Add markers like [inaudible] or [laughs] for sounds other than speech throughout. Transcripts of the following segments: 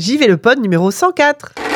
J'y vais le pod numéro 104.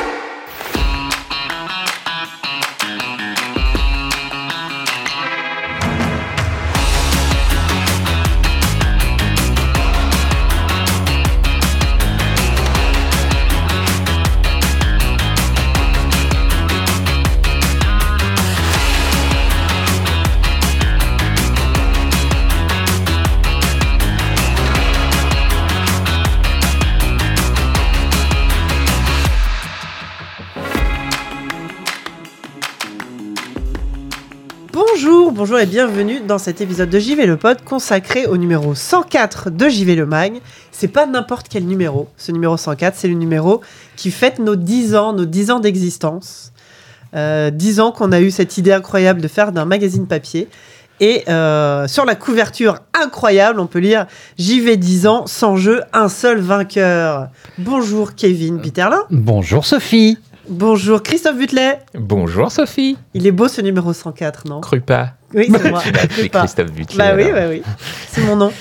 Bienvenue dans cet épisode de JV le Pod consacré au numéro 104 de JV le Mag. C'est pas n'importe quel numéro, ce numéro 104, c'est le numéro qui fête nos 10 ans, nos 10 ans d'existence. Euh, 10 ans qu'on a eu cette idée incroyable de faire d'un magazine papier. Et euh, sur la couverture incroyable, on peut lire JV 10 ans, sans jeu, un seul vainqueur. Bonjour Kevin Peterlin. Bonjour Sophie. Bonjour Christophe Butlet. Bonjour Sophie. Il est beau ce numéro 104, non? Cru pas. Oui, c'est moi. [laughs] Pas. Christophe Butler. Bah oui, bah oui. C'est mon nom.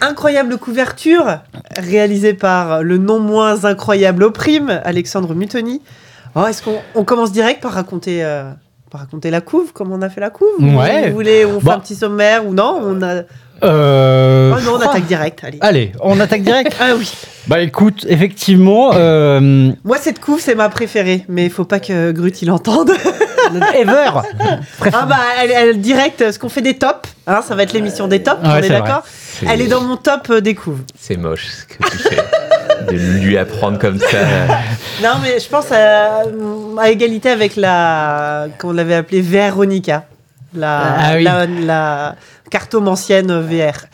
Incroyable couverture, réalisée par le non moins incroyable Oprime, Alexandre Mutoni. Oh, Est-ce qu'on on commence direct par raconter, euh, par raconter la couve, comment on a fait la couve? Ouais. Vous voulez, on fait Bon. un petit sommaire ou non? On a... Euh... Oh non, on attaque direct, allez. Allez, on attaque direct. [laughs] Ah oui. bah écoute, effectivement, euh... Moi, cette couve, c'est ma préférée, mais il faut pas que Grut il entende. Ever. [laughs] ah bah, elle, elle direct, ce qu'on fait des tops, hein, ça va être l'émission des tops, Ouais, on est d'accord Elle est dans mon top euh, des couves. C'est moche ce que tu fais. de lui apprendre comme ça. [laughs] Non, mais je pense à, à égalité avec la. Comment on l'avait appelée Véronica. La, Ah oui. la, la cartomancienne VR.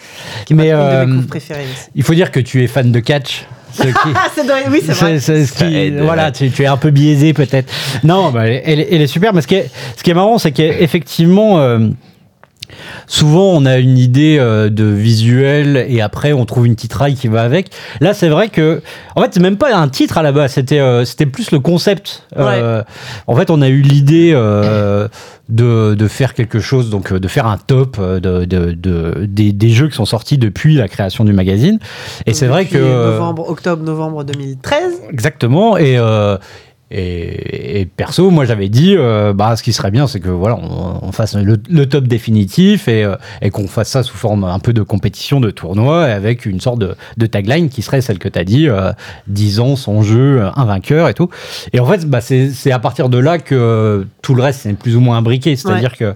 Mais Une de euh, mes aussi. il faut dire que tu es fan de catch. Ce qui- [laughs] Ah. Oui, c'est vrai. ce qui- aide, voilà, ouais. tu, tu es un peu biaisé peut-être. Non, bah, elle, elle est super. Mais ce qui est, ce qui est marrant, c'est qu'effectivement, euh, souvent on a une idée euh, de visuel et après on trouve une titraille qui va avec. Là, c'est vrai que, en fait, c'est même pas un titre à la base. C'était, euh, c'était plus le concept. Euh, en fait, on a eu l'idée. de, de faire quelque chose, donc de faire un top de, de, de- des, des jeux qui sont sortis depuis la création du magazine. Et c'est vrai que. Novembre, octobre-novembre 2013. Exactement. Et, et, et perso, moi j'avais dit, euh, bah, ce qui serait bien, c'est que voilà, on, on fasse le, le top définitif et, euh, et qu'on fasse ça sous forme un peu de compétition, de tournoi, et avec une sorte de, de tagline qui serait celle que tu as dit, euh, 10 ans sans jeu, un vainqueur et tout. Et en fait, bah, c'est à partir de là que tout le reste c'est plus ou moins imbriqué. C'est-à-dire que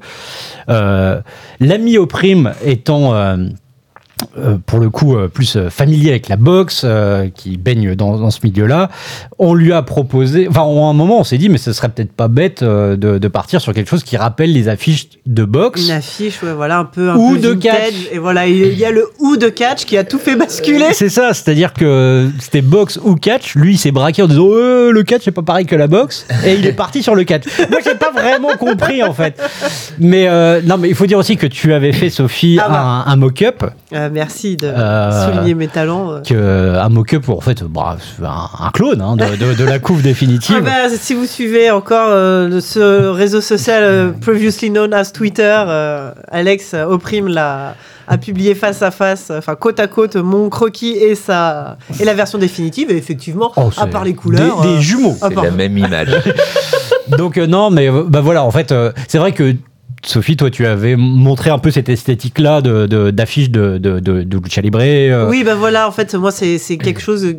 euh, l'ami au prime étant. Euh, pour le coup euh, plus euh, familier avec la boxe, qui baigne dans, dans ce milieu-là, on lui a proposé, enfin à un moment on s'est dit mais ce serait peut-être pas bête de, de partir sur quelque chose qui rappelle les affiches de boxe. Une affiche, ouais, voilà, un peu. Un Ou peu de vintage. catch. Et voilà, il y a le ou de catch qui a tout fait basculer. C'est ça, c'est-à-dire que c'était boxe ou catch. Lui, il s'est braqué en disant Euh, le catch c'est pas pareil que la boxe, et il est parti sur le catch. Moi, j'ai pas vraiment compris en fait. Mais non, mais il faut dire aussi que tu avais fait Sophie Ah bah. un, un mock-up. Euh, merci de Euh, souligner mes talents. euh. que un mock-up en fait bah, un, un clone hein, de, de- de la couve définitive. Ah bah, si vous suivez encore euh, ce réseau social euh, previously known as Twitter, euh, Alex euh, Oprime l'a a publié face à face, enfin côte à côte, mon croquis et sa et la version définitive. Et effectivement, Oh, à part les couleurs, des, des euh, jumeaux. C'est la même image. [laughs] Donc euh, non, mais euh, bah voilà, en fait, euh, c'est vrai que Sophie, toi, tu avais montré un peu cette esthétique-là de, de- d'affiche de, de, Lucha Libre. euh, Oui, ben voilà, en fait, moi, c'est quelque chose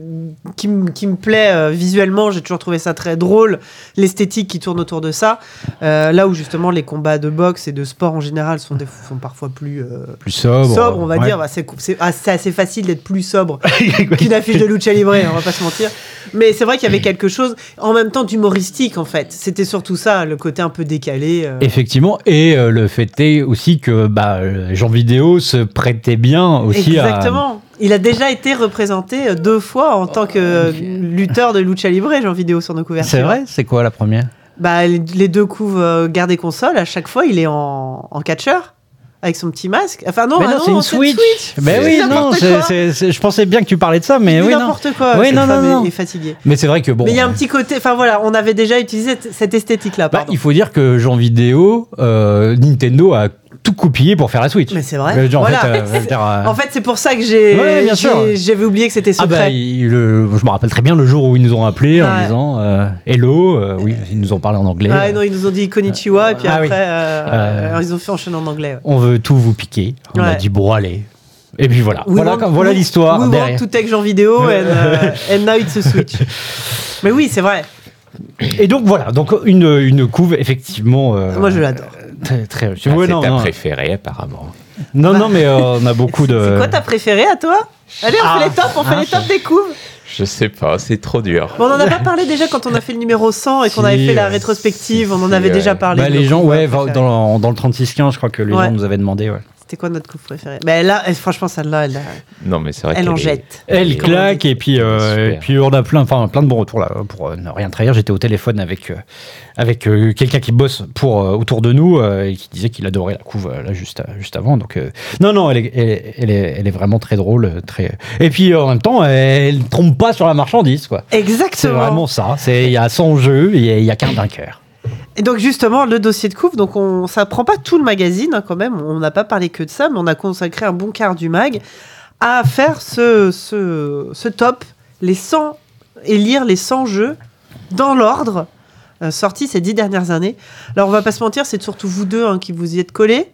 qui, me plaît euh, visuellement. J'ai toujours trouvé ça très drôle, l'esthétique qui tourne autour de ça. Euh, là où, justement, les combats de boxe et de sport en général sont, des- sont parfois plus plus sobre. sobres, on va dire. Bah, c'est ah, c'est assez facile d'être plus sobre [laughs] qu'une affiche de lucha libre, on va pas se mentir. Mais c'est vrai qu'il y avait quelque chose, en même temps, d'humoristique, en fait. C'était surtout ça, le côté un peu décalé. Effectivement, et euh, le fait est aussi que bah, euh, Jean Vidéo se prêtait bien aussi à. Exactement. Il a déjà été représenté euh, deux fois en tant que lutteur de lucha libre, Jean vidéo sur nos couvertures. C'est vrai? C'est quoi la première? Bah, les deux coups euh, garde et console, à chaque fois, il est en, en catcheur. Avec son petit masque. Enfin, non, Mais ah non, c'est une Switch. Mais oui, non, je pensais bien que tu parlais de ça, mais oui, non. n'importe quoi. Oui, non, non, non. est fatiguée. Mais c'est vrai que bon. Mais il y a un petit côté. Enfin voilà, on avait déjà utilisé cette- esthétique-là. Bah, il faut dire que Jean Vidéo, euh, Nintendo a tout coupillé pour faire la Switch. Mais c'est vrai. En fait, euh, [laughs] dire, euh, En fait, c'est pour ça que j'ai, Ouais, j'avais oublié que c'était Ah bah, secret. il- le- je me rappelle très bien le jour où ils nous ont appelé en Ouais. disant euh, Hello, oui, ils nous ont parlé en anglais. Ah non, ils nous ont dit Konnichiwa, et puis Ah après, oui. Euh, alors, ils ont fait enchaîner en anglais. On veut tout vous piquer. On a Ouais. dit bon allez. Et puis voilà, We voilà, want- l'histoire We want derrière. to take Jean vidéo [laughs] and, euh, and now it's a switch. Mais oui, c'est vrai. Et donc voilà, donc une, une couve effectivement. euh, Moi, je l'adore. Très très. Ah, Ouais, c'est non, ta non. préférée, apparemment. non, non, mais euh, on a beaucoup de. C'est quoi ta préférée à toi? Allez, on Ah. fait les tops, on fait Ah, les tops des couves. Je sais pas, c'est trop dur. Bon, on en a pas parlé déjà quand on a fait le numéro 100 et qu'on Si, avait fait la euh, rétrospective, on en si, avait ouais. déjà parlé. Bah, les gens, ouais, dans, dans le 3615, je crois que les Ouais. gens nous avaient demandé. Ouais. C'était quoi notre couve préférée Mais là, elle- franchement, celle-là, elle, Non, mais c'est vrai elle en est- jette. Elle claque et puis, euh, et puis on a plein, enfin, plein de bons retours là. Pour euh, ne rien trahir, j'étais au téléphone avec, euh, avec euh, quelqu'un qui bosse pour, euh, autour de nous euh, et qui disait qu'il adorait la couve là juste, juste avant. Donc, euh, non, non, elle est, elle, est- elle est, elle est vraiment très drôle. Très... Et puis en même temps, elle ne trompe pas sur la marchandise. quoi. C'est Exactement. vraiment ça. C'est- Il y a 100 jeux et il n'y a qu'un vainqueur. Et donc justement, le dossier de couve, donc on, ça prend pas tout le magazine hein, quand même, on n'a pas parlé que de ça, mais on a consacré un bon quart du mag à faire ce, ce, ce top, les 100, et lire les 100 jeux dans l'ordre euh, sortis ces dix dernières années. Alors on va pas se mentir, c'est surtout vous deux hein, qui vous y êtes collés.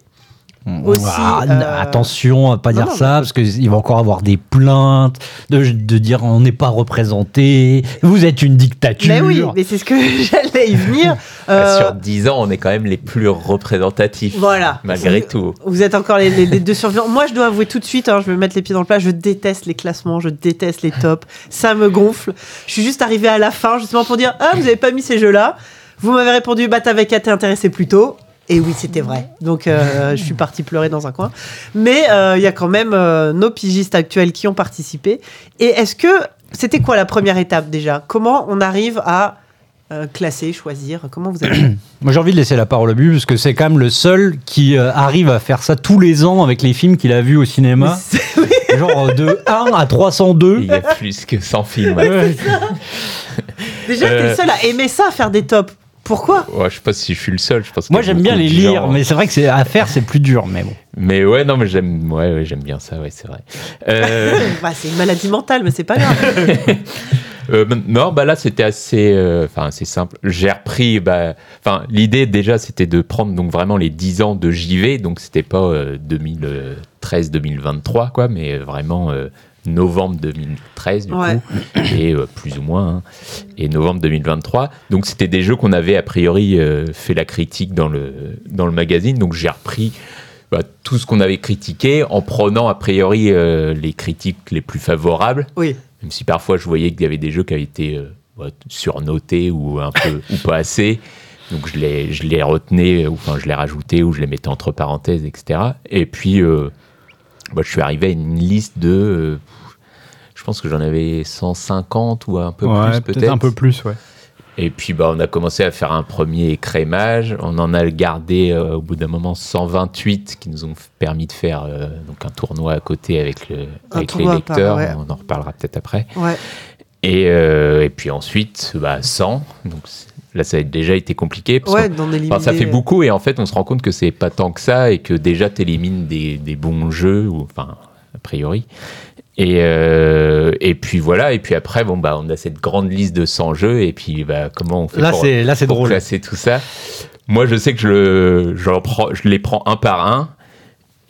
Aussi, Ah, euh, Attention à pas non, dire non, ça, parce qu'il va encore avoir des plaintes, de, de dire on n'est pas représenté, vous êtes une dictature. Mais oui, mais c'est ce que [laughs] j'allais y venir. [laughs] Bah, Euh, Sur 10 ans, on est quand même les plus représentatifs. Voilà. Malgré Vous- tout. Vous êtes encore les, les- les [laughs] deux survivants. Moi, je dois avouer tout de suite, hein, je vais me mettre les pieds dans le plat, je déteste les classements, je déteste les tops. Ça me gonfle. Je suis juste arrivée à la fin, justement pour dire Ah, vous avez pas mis ces jeux-là. Vous m'avez répondu Bah, t'avais qu'à t'intéresser plus tôt. Et oui, c'était vrai. Donc, euh, je suis partie pleurer dans un coin. Mais euh, il y a quand même euh, nos pigistes actuels qui ont participé. Et est-ce que c'était quoi la première étape déjà? Comment on arrive à euh, classer, choisir? Comment vous avez Moi j'ai envie de laisser la parole au but, parce que c'est quand même le seul qui euh, arrive à faire ça tous les ans avec les films qu'il a vus au cinéma. [laughs] Genre de 1 à 302. Il y a plus que 100 films. Ouais. Ouais. [laughs] Déjà, t'es le seul à aimer ça, faire des tops. Pourquoi Ouais, je sais pas si je suis le seul. Je pense Moi j'aime bien les lire, gens- mais c'est vrai que c'est à faire c'est plus dur, mais bon. Mais ouais, non, mais j'aime, ouais, ouais, j'aime bien ça, ouais, c'est vrai. Euh, [laughs] Bah, c'est une maladie mentale, mais c'est pas grave. [laughs] euh, ben, non, bah là, c'était assez, euh, assez simple. J'ai repris, bah, enfin, l'idée déjà, c'était de prendre donc vraiment les 10 ans de JV, donc c'était pas euh, 2013-2023, quoi, mais vraiment euh, novembre 2013, du Ouais. coup, et euh, plus ou moins, hein, et novembre 2023. Donc c'était des jeux qu'on avait a priori euh, fait la critique dans le, dans le magazine, donc j'ai repris bah, tout ce qu'on avait critiqué en prenant a priori euh, les critiques les plus favorables, Oui. même si parfois je voyais qu'il y avait des jeux qui avaient été ouais, surnotés ou un peu [laughs] ou pas assez. Donc je les, je les retenais, ou enfin je les rajoutais ou je les mettais entre parenthèses, etc. Et puis bah, je suis arrivé à une liste de, pense que j'en avais 150 ou un peu plus peut-être. plus, ouais. Et puis bah, on a commencé à faire un premier écrémage. On en a gardé euh, au bout d'un moment 128 qui nous ont permis de faire euh, donc un tournoi à côté avec, le, Un avec les lecteurs. ouais. On en reparlera peut-être après. Ouais. Et, euh, et puis ensuite, bah, 100. Donc là, ça a déjà été compliqué. Parce Ouais, éliminer. enfin, ça fait beaucoup et en fait, on se rend compte que c'est pas tant que ça et que déjà, tu élimines des, des bons jeux, ou, enfin, a priori. Et, euh, et puis voilà, et puis après, bon, bah, on a cette grande liste de 100 jeux, et puis bah, comment on fait Là pour, c'est là c'est pour drôle. classer tout ça Moi, je sais que je, le- j'en prends, je les prends un par un,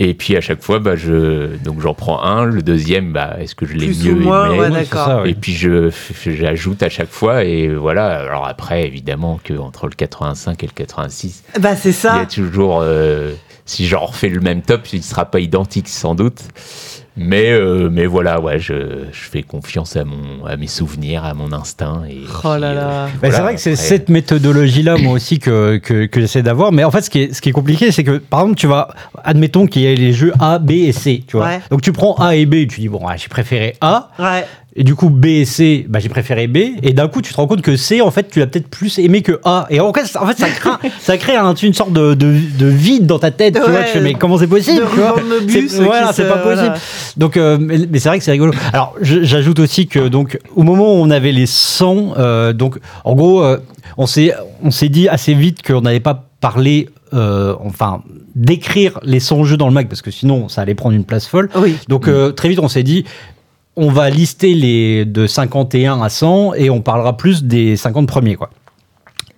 et puis à chaque fois, bah, je, donc j'en prends un, le deuxième, bah, est-ce que je l'ai mieux moins, aimé ouais, Oui, c'est d'accord. ça, ouais. et puis je j'ajoute à chaque fois et voilà. Alors après évidemment que entre le 85 et le 86, Bah, c'est il y ça. a toujours euh, si j'en refais le même top, il sera pas identique sans doute. Mais euh, mais voilà, ouais, je, je fais confiance à mon à mes souvenirs, à mon instinct et Oh là euh, là. Bah, voilà, c'est vrai que c'est cette méthodologie-là, moi aussi, que, que, que j'essaie d'avoir. Mais en fait, ce qui est, ce qui est compliqué, c'est que, par exemple, tu vas, admettons qu'il y ait les jeux A, B et C, tu vois. Ouais. Donc, tu prends A et B, et tu dis, bon, ah, j'ai préféré A. Ouais. Et du coup, B et C, bah, j'ai préféré B. Et d'un coup, tu te rends compte que C, en fait, tu l'as peut-être plus aimé que A. Et en fait, ça- en fait ça, crée, [laughs] ça crée un- une sorte de, de, de vide dans ta tête. Tu vois, Ouais. tu fais, mais comment c'est possible C'est- Voilà, c'est pas possible. voilà. Donc, euh, mais, mais c'est vrai que c'est rigolo. Alors, j'ajoute aussi que, donc, au moment où on avait les 100, euh, donc, en gros, euh, on s'est on s'est dit assez vite qu'on n'allait pas parler, euh, enfin, d'écrire les 100 jeux dans le mag parce que sinon ça allait prendre une place folle. Oui. Donc euh, très vite on s'est dit on va lister les de 51 à 100 et on parlera plus des 50 premiers quoi.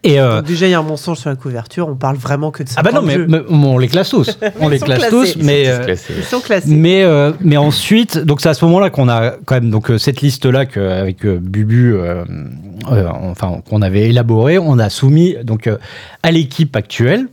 Et euh, Donc déjà, il y a un mensonge sur la couverture. On parle vraiment que de ça. ah bah non mais, mais on les classe tous, [laughs] on les classe classés. tous mais euh, Ils sont classés. mais euh, mais ensuite donc c'est à ce moment-là qu'on a quand même donc euh, cette liste là que avec euh, Bubu euh, euh, enfin qu'on avait élaboré, on a soumis donc euh, à l'équipe actuelle.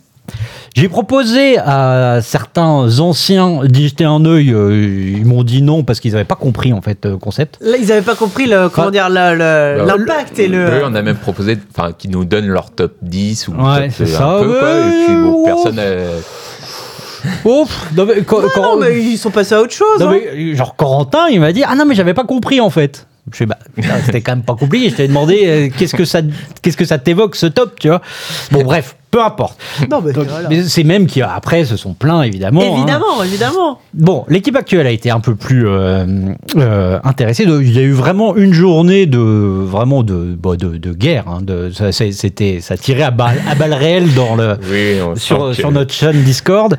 J'ai proposé à certains anciens d'y jeter un œil. euh, ils m'ont dit non parce qu'ils n'avaient pas compris en fait le concept. Là, ils n'avaient pas compris le, comment dire, le- le- bah, l'impact et le. Eux, on a même proposé enfin, qu'ils nous donnent leur top 10 ou Ouais, top, c'est euh, ça, un peu, quoi. Et puis, bon, personne n'a- Oh, pff, non, mais, quand- Non, quand- non, mais ils sont passés à autre chose. non, hein. mais, genre Corentin, il m'a dit ah non mais j'avais pas compris en fait. Je fais bah putain, c'était quand même pas compliqué. Je t'ai demandé euh, qu'est-ce que ça qu'est-ce que ça t'évoque ce top, tu vois. Bon bref, peu importe. Non, mais Donc, voilà. mais c'est même qui après se sont plaints évidemment. hein. Évidemment, évidemment. Bon, l'équipe actuelle a été un peu plus euh, euh, intéressée. De- Il y a eu vraiment une journée de vraiment de bah, de, de guerre. hein, de, ça, c'était ça tirait à balles à balles réelles dans le [laughs] Oui, sur, sent que- sur notre chaîne Discord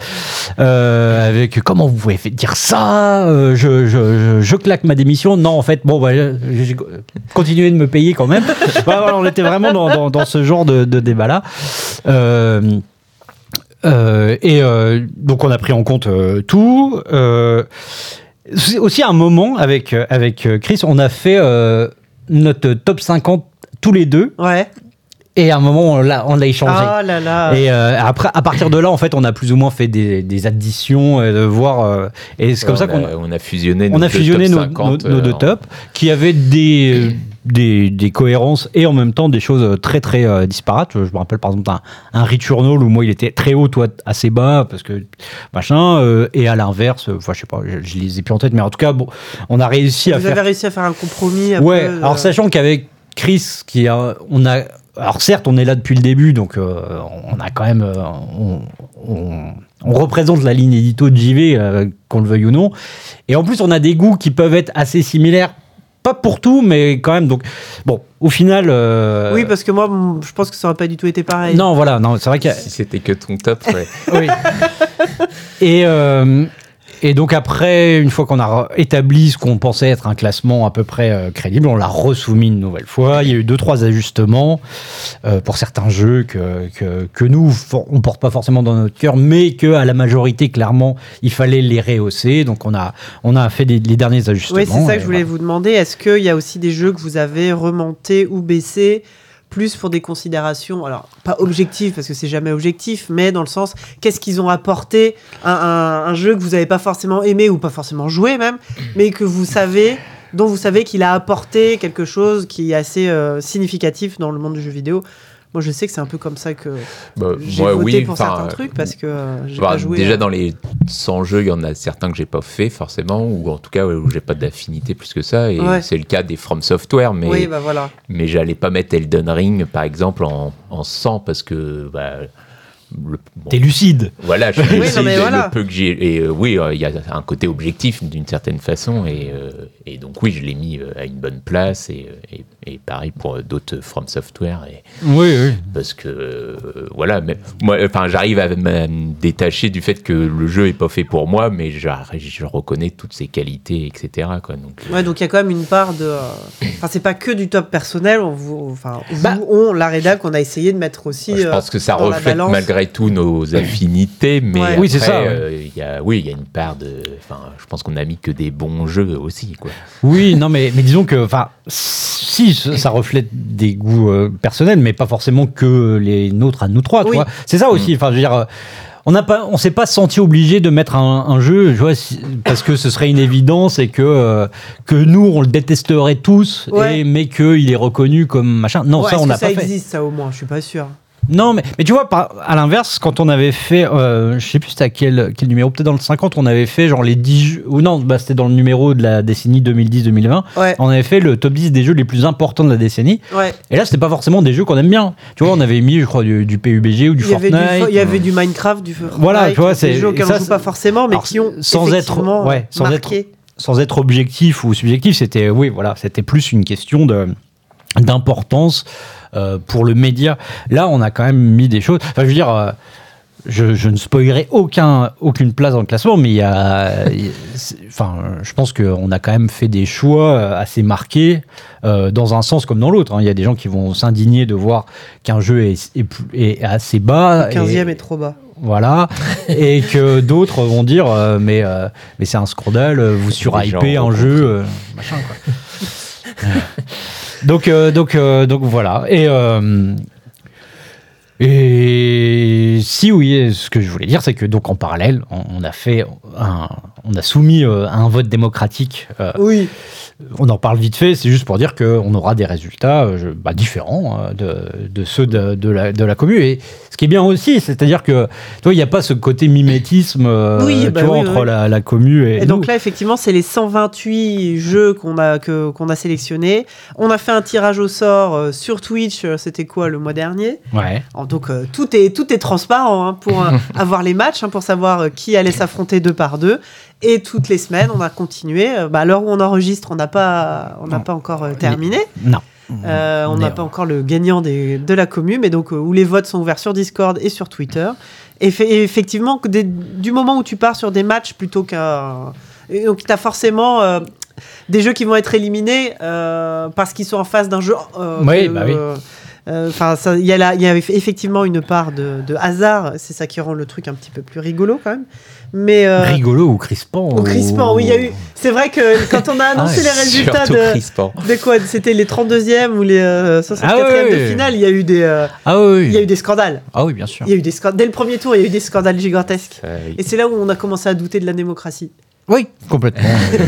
euh, avec comment vous pouvez dire ça euh, je, je, je, je claque ma démission non en fait bon bah, continué de me payer quand même [laughs] voilà, on était vraiment dans, dans, dans ce genre de, de débat là euh, et euh, donc on a pris en compte euh, tout euh, c'est aussi un moment avec, euh, avec euh, Chris on a fait euh, notre top 50 tous les deux Ouais. et à un moment on l'a on l'a échangé Ah là là. et euh, après, à partir de là, en fait, on a plus ou moins fait des, des additions, euh, de voir. euh, et c'est comme Ouais, ça on qu'on a, on a fusionné, on nos a deux fusionné top nos, 50, nos- nos deux euh, tops, qui avaient des, euh, des, des cohérences et en même temps des choses très très euh, disparates. Je me rappelle par exemple un, un Returnal où moi il était très haut, toi assez bas, parce que machin. euh, et à l'inverse, euh, enfin je sais pas, je, je les ai plus en tête, mais en tout cas, bon, on a réussi à Vous faire réussi à faire un compromis. un Ouais, euh, alors sachant qu'avec Chris, qui a, on a, alors certes, on est là depuis le début, donc euh, on a quand même, euh, on, on- on représente la ligne édito de JV, euh, qu'on le veuille ou non, et en plus on a des goûts qui peuvent être assez similaires, pas pour tout, mais quand même. Donc bon, au final, euh, Oui, parce que moi, je pense que ça aurait pas du tout été pareil. non, voilà, non, c'est vrai que Si c'était que ton top, ouais. oui. [laughs] Et, euh, et donc après, une fois qu'on a établi ce qu'on pensait être un classement à peu près euh, crédible, on l'a resoumis une nouvelle fois. Il y a eu deux, trois ajustements euh, pour certains jeux que, que, que nous, on porte pas forcément dans notre cœur, mais que à la majorité, clairement, il fallait les rehausser. Donc on a, on a fait des- les derniers ajustements. Oui, c'est ça que je voulais voilà. vous demander. Est-ce qu'il y a aussi des jeux que vous avez remontés ou baissés plus pour des considérations, alors pas objectives parce que c'est jamais objectif, mais dans le sens qu'est-ce qu'ils ont apporté un- un jeu que vous n'avez pas forcément aimé ou pas forcément joué même, mais que vous savez, dont vous savez qu'il a apporté quelque chose qui est assez euh, significatif dans le monde du jeu vidéo. Moi, je sais que c'est un peu comme ça que Bah, j'ai moi, voté oui, pour certains trucs parce que euh, j'ai Bah, pas joué. déjà à- dans les 100 jeux, il y en a certains que j'ai pas fait forcément, ou en tout cas où j'ai pas d'affinité plus que ça. Et Ouais. c'est le cas des From Software, mais, Oui, bah voilà. mais j'allais pas mettre Elden Ring par exemple en, en 100 parce que bah, le- bon, T'es lucide. voilà, je [laughs] Oui, suis non, mais le peu que j'ai. Et euh, oui, euh, il y a un côté objectif d'une certaine façon, et, euh, et donc oui, je l'ai mis euh, à une bonne place, et, et, et pareil pour euh, d'autres From Software. Et, Oui, oui. parce que euh, voilà mais moi enfin j'arrive à me détacher du fait que le jeu est pas fait pour moi mais je reconnais toutes ses qualités etc quoi donc euh, Ouais, donc il y a quand même une part de. euh, Enfin, c'est pas que du top personnel. On vous, enfin, vous, Bah- on, la rédac, on a essayé de mettre aussi. je euh, pense que ça reflète balance. Malgré tout nos affinités mais Ouais. Oui, c'est après, ça, ouais. euh, il y a oui il y a une part de enfin je pense qu'on a mis que des bons jeux aussi quoi Oui, non, mais, mais disons que, enfin, si ça ça reflète des goûts euh, personnels, mais pas forcément que les nôtres à nous trois, tu Oui. vois. C'est ça aussi. Enfin, je veux dire. euh, On n'a pas, on s'est pas senti obligé de mettre un, un jeu, vois, parce que ce serait une évidence et que euh, que nous on le détesterait tous, Ouais. et, mais qu'il est reconnu comme machin. Non, Ouais, ça on n'a ça pas fait. existe, ça au moins, je suis pas sûr. Non, mais, mais tu vois, par- à l'inverse, quand on avait fait, euh, je sais plus c'était à quel, quel numéro, peut-être dans le 50, on avait fait genre les 10 jeux, ou non, bah, c'était dans le numéro de la décennie 2010-2020, Ouais, on avait fait le top 10 des jeux les plus importants de la décennie. ouais. Et là, c'était pas forcément des jeux qu'on aime bien. Tu vois, on avait mis, je crois, du, du PUBG ou du Il Fortnite. il y avait du Minecraft, du Fortnite, Voilà, tu vois, c'est- des jeux auxquels on joue pas forcément, mais Alors, qui ont sans être- ouais, sans marqué. sans être objectif ou subjectif, c'était oui, voilà, c'était plus une question de d'importance euh, pour le média. Là, on a quand même mis des choses. Enfin, je veux dire. euh, je, je ne spoilerai aucun, aucune place dans le classement, mais il y a, il y a- c'est- enfin, je pense qu'on a quand même fait des choix euh, assez marqués euh, dans un sens comme dans l'autre. hein. Il y a des gens qui vont s'indigner de voir qu'un jeu est, est plus- est assez bas. Le 15e et- est trop bas. Voilà, [laughs] et que d'autres vont dire euh, mais c'est un scandale, vous surhypez un jeu, euh, machin quoi. [laughs] donc euh, donc euh, donc voilà. Et euh, et si oui, ce que je voulais dire, c'est que donc en parallèle, on, a fait un, on a soumis euh, un vote démocratique. euh, Oui. on en parle vite fait, c'est juste pour dire qu'on aura des résultats euh, bah, différents euh, de, de ceux de, de la, de la commune. Et ce qui est bien aussi, c'est-à-dire que tu vois, il n'y a pas ce côté mimétisme Oui, tu bah vois, oui, entre oui. La, la commune et, Et donc là, effectivement, c'est les 128 jeux qu'on a, que, qu'on a sélectionnés. On a fait un tirage au sort sur Twitch, c'était quoi, le mois dernier? Ouais. Donc euh, tout, est, tout est transparent hein, pour euh, [laughs] avoir les matchs, hein, pour savoir euh, qui allait s'affronter deux par deux. Et toutes les semaines, on a continué. Bah, à l'heure où on enregistre, on n'a pas, on n'a pas encore terminé. Non. On n'a pas encore le gagnant des- de la commune, mais donc où les votes sont ouverts sur Discord et sur Twitter. Et, fait- et effectivement, que dès- du moment où tu pars sur des matchs plutôt qu'un. Donc, tu as forcément des jeux qui vont être éliminés parce qu'ils sont en face d'un jeu. Oui, que, bah oui. Euh, euh, Enfin, il y, a y effectivement une part de, de hasard. C'est ça qui rend le truc un petit peu plus rigolo quand même. Mais euh, Rigolo ou crispant crispant, oui, il y a eu. C'est vrai que quand on a [laughs] annoncé Ah, les résultats de, quoi C'était les 32e ou les euh, 64e Ah de finale. Il y a eu des, euh, Ah oui, il y a eu des scandales. ah oui, bien sûr. Il y a eu des. Dès le premier tour, il y a eu des scandales gigantesques. Et c'est là où on a commencé à douter de la démocratie. Oui, complètement. [laughs]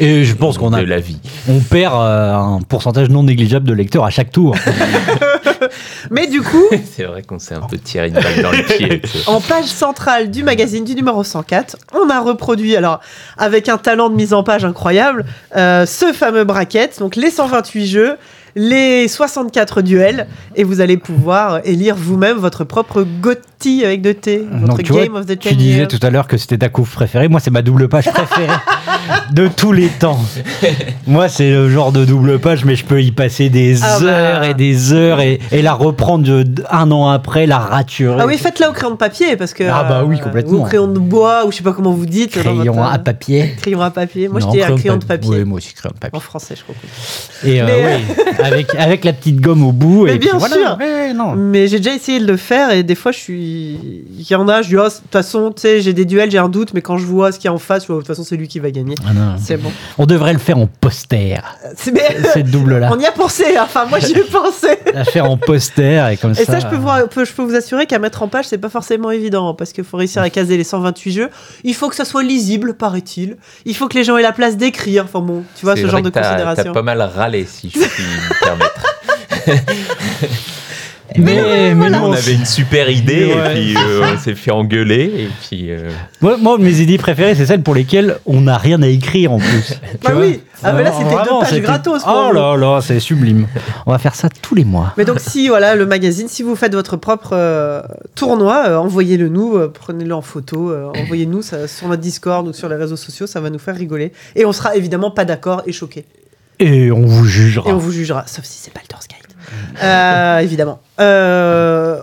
et, et je pense qu'on a, de la vie. on perd euh, un pourcentage non négligeable de lecteurs à chaque tour. [laughs] Mais du coup, [laughs] C'est vrai qu'on s'est un peu tiré une balle dans le pied. en page centrale du magazine du numéro 104, on a reproduit, alors avec un talent de mise en page incroyable, euh, ce fameux bracket, donc les 128 jeux, les 64 duels, et vous allez pouvoir élire vous-même votre propre GOTY avec deux T, votre Donc, tu vois, Game of the Tu 10 disais years. tout à l'heure que c'était ta couve préférée. Moi, c'est ma double page préférée de tous les temps. Moi, c'est le genre de double page, mais je peux y passer des Ah bah. heures et des heures et, et la reprendre un an après, la raturer. Ah oui, faites-la au crayon de papier parce que. Ah bah oui, euh, complètement. Ou au crayon de bois, ou je sais pas comment vous dites. Crayon votre, euh, à papier. Crayon à papier. Moi, dis un crayon de papier. Oui, moi aussi, crayon de papier. En français, je crois. Et euh, Mais, oui, [laughs] avec, avec la petite gomme au bout. Mais et bien voilà. sûr. Ouais, non. Mais j'ai déjà essayé de le faire et des fois, je suis. Il y en a, je dis, oh, de toute façon, tu sais, j'ai des duels, j'ai un doute, mais quand je vois ce qu'il y a en face, je vois, de toute façon, c'est lui qui va gagner. Ah. C'est bon. On devrait le faire en poster, cette double-là. On y a pensé, hein. enfin, moi, j'y ai pensé. [laughs] La faire en poster et comme Et ça. ça, je peux, voir, je peux vous assurer qu'à mettre en page, c'est pas forcément évident parce qu'il faut réussir à caser les 128 jeux. Il faut que ça soit lisible, paraît-il. Il faut que les gens aient la place d'écrire. Enfin bon, tu vois, ce genre de considération. T'as pas mal râlé, si je puis me permettre. [laughs] Mais, mais Nous, on avait une super idée Ouais. et puis euh, on s'est fait engueuler et puis euh, Moi, moi, mes idées préférées, c'est celles pour lesquelles on n'a rien à écrire en plus. Bah vois oui. Ah, mais là, c'était deux pages gratos pour Oh là là, c'est sublime. On va faire ça tous les mois. Mais donc, si voilà le magazine, si vous faites votre propre euh, tournoi, euh, envoyez-le nous, euh, prenez-le en photo, euh, envoyez-nous sur notre Discord ou sur les réseaux sociaux, ça va nous faire rigoler. Et on sera évidemment pas d'accord et choqués. Et on vous jugera. Et on vous jugera, sauf si c'est Baldur's Gate. Euh, évidemment. Euh,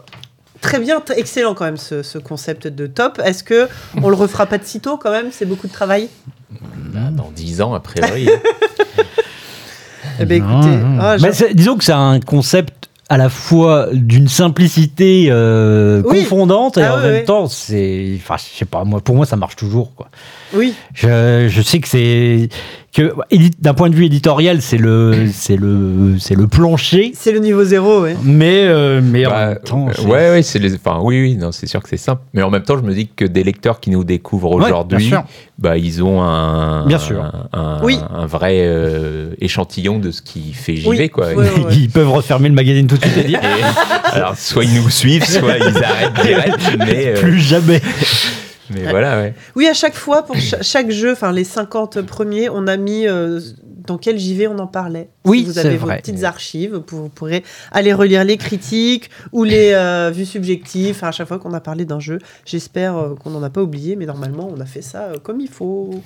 très bien, excellent quand même ce, ce concept de top. Est-ce que on le refera pas de sitôt quand même? C'est beaucoup de travail? bah, dans 10 ans, a priori. [laughs] Eh ben écoutez, non. ah, c'est- disons que c'est un concept à la fois d'une simplicité euh, Oui. confondante et Ah en même temps, c'est, enfin, je sais pas, moi, pour moi, ça marche toujours, quoi. oui. Je, je sais que c'est que d'un point de vue éditorial, c'est le, c'est le, c'est le plancher, C'est le niveau zéro, ouais. mais, euh, mais en Bah, même temps, euh, c'est- ouais, ouais, c'est les. Enfin, oui, oui, non, c'est sûr que c'est simple. Mais en même temps, je me dis que des lecteurs qui nous découvrent aujourd'hui, bah, ils ont un, Bien sûr. un, un- Oui. un vrai euh, échantillon de ce qui fait JV, Oui. quoi. Ouais, ouais, ouais. [laughs] ils peuvent refermer le magazine tout de suite et dire alors, soit ils nous suivent, soit ils arrêtent direct, [laughs] mais, euh, plus jamais. Mais voilà, ouais. Oui, à chaque fois, pour cha- chaque jeu, enfin les 50 premiers, on a mis euh, dans quel JV on en parlait. Oui, si vous avez vos vrai. petites archives, vous vous pourrez aller relire les critiques ou les euh, vues subjectives. Enfin, à chaque fois qu'on a parlé d'un jeu, j'espère euh, qu'on n'en a pas oublié, mais normalement, on a fait ça euh, comme il faut.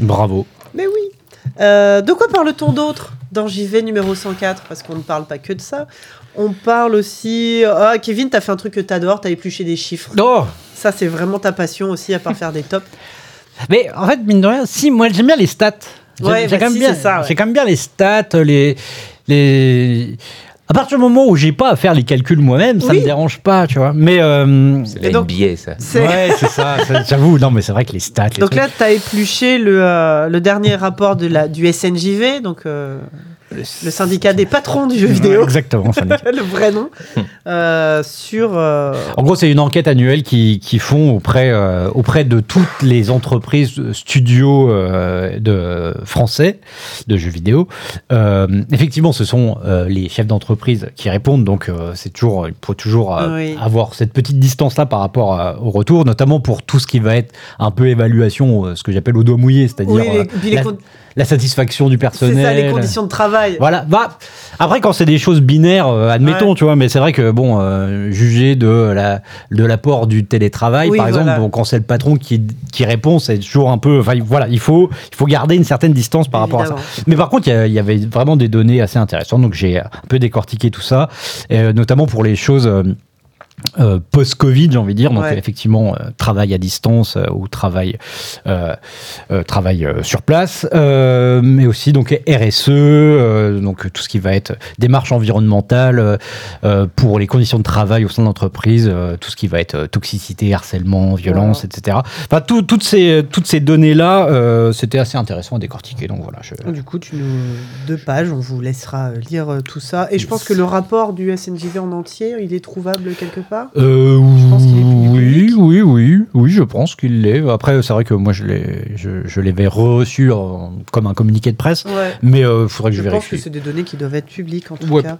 Bravo. Mais oui. Euh, de quoi parle-t-on d'autre dans JV numéro 104, parce qu'on ne parle pas que de ça. On parle aussi. Ah, Kevin, t'as fait un truc que t'adores, t'as épluché des chiffres. Oh Ça, c'est vraiment ta passion aussi, à part faire des tops. [laughs] Mais en fait, mine de rien, si, moi j'aime bien les stats. J'aime- Ouais, j'ai bah quand même si, bien, c'est ça, ouais. j'ai quand même bien les stats, les, les. À partir du moment où j'ai pas à faire les calculs moi-même, ça Oui. me dérange pas, tu vois. Mais euh, C'est la donc- NBA, ça. C'est- ouais, c'est [laughs] ça. J'avoue, non, mais c'est vrai que les stats. Les Donc trucs- là, t'as épluché le, euh, le dernier rapport de la, du SNJV, donc euh, le syndicat des patrons du jeu vidéo, exactement. le [laughs] vrai nom, euh, sur. euh, En gros, c'est une enquête annuelle qui, qui font auprès, euh, auprès de toutes les entreprises studios de français de jeux vidéo. Effectivement, ce sont les chefs d'entreprise qui répondent, donc c'est toujours, il faut toujours Oui. avoir cette petite distance-là par rapport à- au retour, notamment pour tout ce qui va être un peu évaluation, ce que j'appelle au doigt mouillé, c'est-à-dire oui, la, satisfaction du c'est personnel. ça, les conditions de travail. Voilà. Bah, après, quand c'est des choses binaires, euh, admettons, tu vois, mais c'est vrai que, bon, euh, juger de la de l'apport du télétravail, Oui, par exemple, bon, quand c'est le patron qui, qui répond, c'est toujours un peu. Enfin, voilà, il faut, il faut garder une certaine distance par rapport à ça. Mais par contre, il y a- il y, avait vraiment des données assez intéressantes, donc j'ai un peu décortiqué tout ça, euh, notamment pour les choses. Euh, post-Covid, j'ai envie de dire, donc Ouais. effectivement euh, travail à distance euh, ou travail travail sur place, mais aussi donc RSE, donc tout ce qui va être démarche environnementale pour les conditions de travail au sein de l'entreprise, tout ce qui va être toxicité, harcèlement, violence, etc. Enfin tout- toutes ces toutes ces données là, c'était assez intéressant à décortiquer. Donc voilà. Je... Du coup, tu nous deux pages, on vous laissera lire tout ça. Et je pense que le rapport du SNJV en entier, il est trouvable quelque part. Euh, pense qu'il est plus oui, oui, oui, oui, je pense qu'il l'est. Après, c'est vrai que moi, je l'ai, je, je l'avais reçu en- comme un communiqué de presse, Ouais. mais il faudrait que je, Je pense que vérifie. c'est des données qui doivent être publiques en tout Ouais. cas.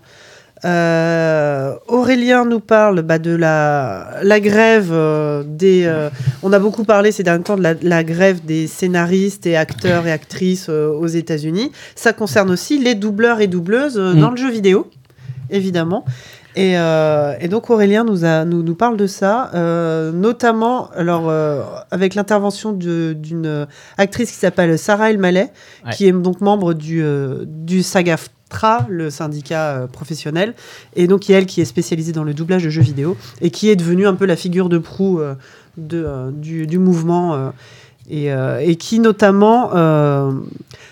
Euh, Aurélien nous parle bah, de la, la grève euh, des. euh, on a beaucoup parlé ces derniers temps de la, la grève des scénaristes et acteurs et actrices euh, aux États-Unis. Ça concerne aussi les doubleurs et doubleuses euh, Mm. dans le jeu vidéo, évidemment. Et, euh, et donc Aurélien nous, a, nous, nous parle de ça, euh, notamment alors, euh, avec l'intervention d'une actrice qui s'appelle Sarah El Mallet, Ouais. qui est donc membre du, euh, du SAGAFTRA, le syndicat euh, professionnel, et donc qui, elle qui est spécialisée dans le doublage de jeux vidéo, et qui est devenue un peu la figure de proue euh, de, du, du mouvement, euh, et, euh, et qui notamment euh,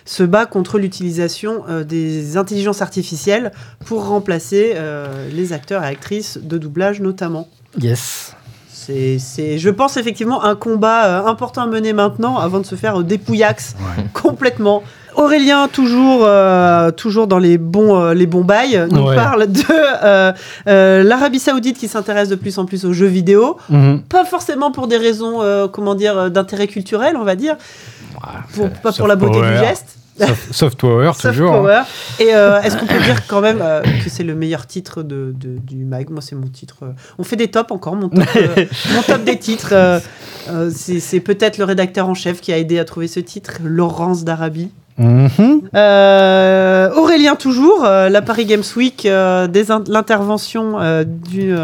se bat contre l'utilisation euh, des intelligences artificielles pour remplacer euh, les acteurs et actrices de doublage notamment. Yes. C'est, c'est, je pense effectivement un combat euh, important à mener maintenant avant de se faire euh, dépouillax complètement. Aurélien, toujours, euh, toujours dans les bons, euh, les bons bails, nous Ouais. parle de euh, l'Arabie Saoudite qui s'intéresse de plus en plus aux jeux vidéo. Mhm. Pas forcément pour des raisons, comment dire, d'intérêt culturel, on va dire, pour, pas pour la beauté du geste. Soft, soft power, Soft toujours. hein. Power. Et euh, est-ce qu'on peut dire quand même euh, que c'est le meilleur titre de, de- du mag? Moi, c'est mon titre. euh, On fait des tops encore. Mon top, [laughs] mon top des titres, c'est peut-être le rédacteur en chef qui a aidé à trouver ce titre, Laurence d'Arabie. Euh, Aurélien toujours, euh, la Paris Games Week, euh, l'intervention du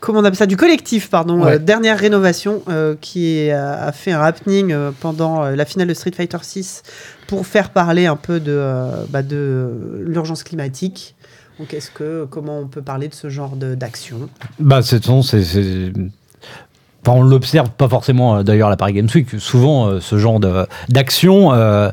comment on appelle ça du collectif pardon Ouais. dernière rénovation qui a, a fait un happening pendant la finale de Street Fighter 6 pour faire parler un peu de bah, de l'urgence climatique. Donc est-ce que comment on peut parler de ce genre de- d'action? Bah, c'est- Enfin, on l'observe pas forcément euh, d'ailleurs à la Paris Games Week. Souvent, euh, ce genre de- d'action euh,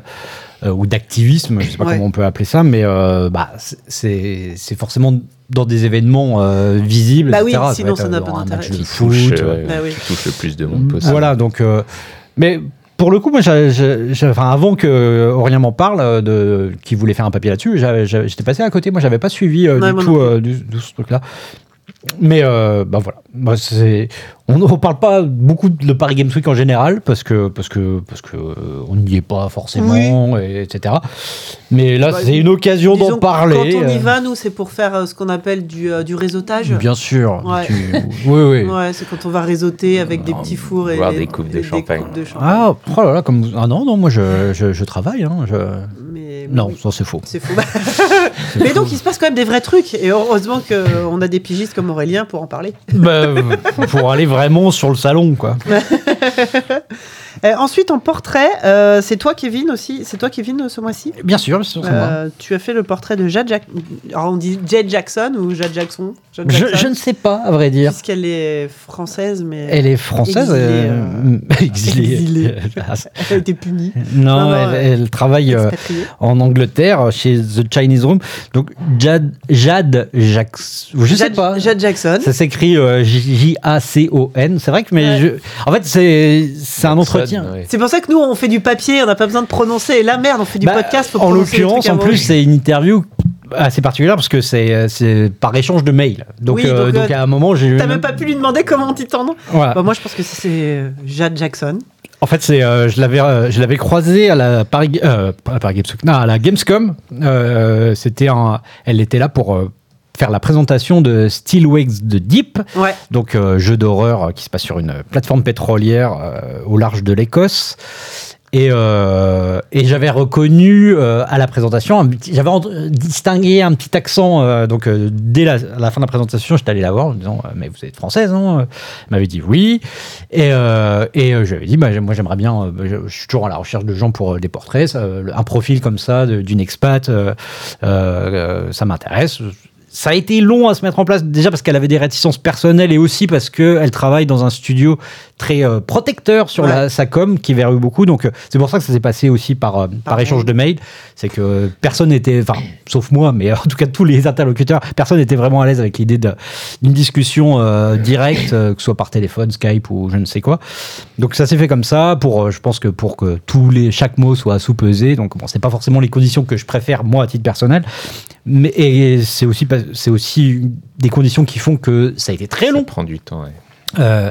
euh, ou d'activisme, je sais pas Ouais. comment on peut appeler ça, mais euh, bah, c'est- forcément dans des événements euh, visibles. Bah oui, etc. sinon va être, ça n'a pas d'intérêt. match de Qui foot. touche, euh, euh, Bah oui. touche le plus de monde possible. Voilà, donc. euh, mais pour le coup, moi, enfin, avant que Aurélien m'en parle, de, qui voulait faire un papier là-dessus, j'étais passé à côté. Moi, j'avais pas suivi euh, Ouais, du tout euh, du, de ce truc-là. Mais euh, bah voilà, c'est- on ne parle pas beaucoup de Paris Games Week en général parce que parce que parce que euh, on n'y est pas forcément, et- etc. Mais là, Bah, c'est une occasion d'en parler. Quand on y euh, va, nous, c'est pour faire ce qu'on appelle du, euh, du réseautage. Bien sûr. Ouais. tu- Oui, oui. [laughs] Ouais, c'est quand on va réseauter avec des petits fours et des coupes de et champagne. coupes de champagne. Ah, oh là là, comme ah non non, moi je, je, je travaille. Hein, je- Mais Non, oui, ça c'est faux. c'est faux. [laughs] [laughs] Mais donc il se passe quand même des vrais trucs et heureusement qu'on a des pigistes comme Aurélien pour en parler. Bah, pour aller vraiment sur le salon, quoi. [laughs] Euh, ensuite, en portrait, euh, c'est toi, Kevin, aussi. C'est toi, Kevin, ce mois-ci? Bien sûr, bien sûr, c'est moi. Euh, Tu as fait le portrait de Jade Jack... Alors, on dit Jade Jackson ou Jade Jackson? Jade Je, Jackson je ne sais pas, à vrai dire. Puisqu'elle est française, mais Elle est française. Exilée, euh, exilée. [laughs] exilée. [laughs] [laughs] Elle a été punie. non, elle, travaille euh, en Angleterre chez The Chinese Room. Donc Jade, Jade Jackson. Je sais Jade, pas. Jade Jackson. Ça s'écrit euh, J-A-C-O-N. C'est vrai que mais Ouais. je- en fait c'est c'est un entretien. Ouais. C'est pour ça que nous, on fait du papier, on n'a pas besoin de prononcer. Et la merde, on fait du Bah, podcast. Faut en l'occurrence, en plus, c'est une interview assez particulière parce que c'est euh, par échange de mails. Donc, Oui, euh, donc, euh, à un moment, j'ai eu T'as même pas pu lui demander comment on dit ton nom Voilà. Bah, Moi, je pense que c'est Jade Jackson. En fait, c'est euh, je l'avais euh, je l'avais croisée à la Paris euh, pas à Paris Games Week, non, à la Gamescom. Euh, C'était elle était là pour euh, faire la présentation de Still Wakes de Deep, Ouais. donc euh, jeu d'horreur euh, qui se passe sur une plateforme pétrolière euh, au large de l'Écosse. Et, euh, et j'avais reconnu euh, à la présentation, j'avais distingué un petit accent. euh, donc euh, dès la, fin de la présentation, j'étais allé la voir en me disant euh, Mais vous êtes française, non Elle m'avait dit oui. Et, euh, et euh, je lui avais dit bah, Moi, j'aimerais bien. euh, je, je suis toujours à la recherche de gens pour euh, des portraits. ça, euh, un profil comme ça d'une expat, euh, euh, ça m'intéresse. Ça a été long à se mettre en place, déjà parce qu'elle avait des réticences personnelles et aussi parce qu'elle travaille dans un studio très euh, protecteur sur Ouais. la, sa com qui verrouille beaucoup. Donc, euh, c'est pour ça que ça s'est passé aussi par, euh, par, échange de mails. C'est que personne n'était, enfin, sauf moi, mais en tout cas tous les interlocuteurs, personne n'était vraiment à l'aise avec l'idée d'une discussion directe, que ce soit par téléphone, Skype ou je ne sais quoi. Donc, ça s'est fait comme ça pour, je pense que pour que tous les, chaque mot soit sous-pesé. Donc, bon, c'est pas forcément les conditions que je préfère, moi, à titre personnel. Mais, et c'est aussi, pas- c'est aussi des conditions qui font que ça a été très Ça long. prend du temps. ouais. Euh,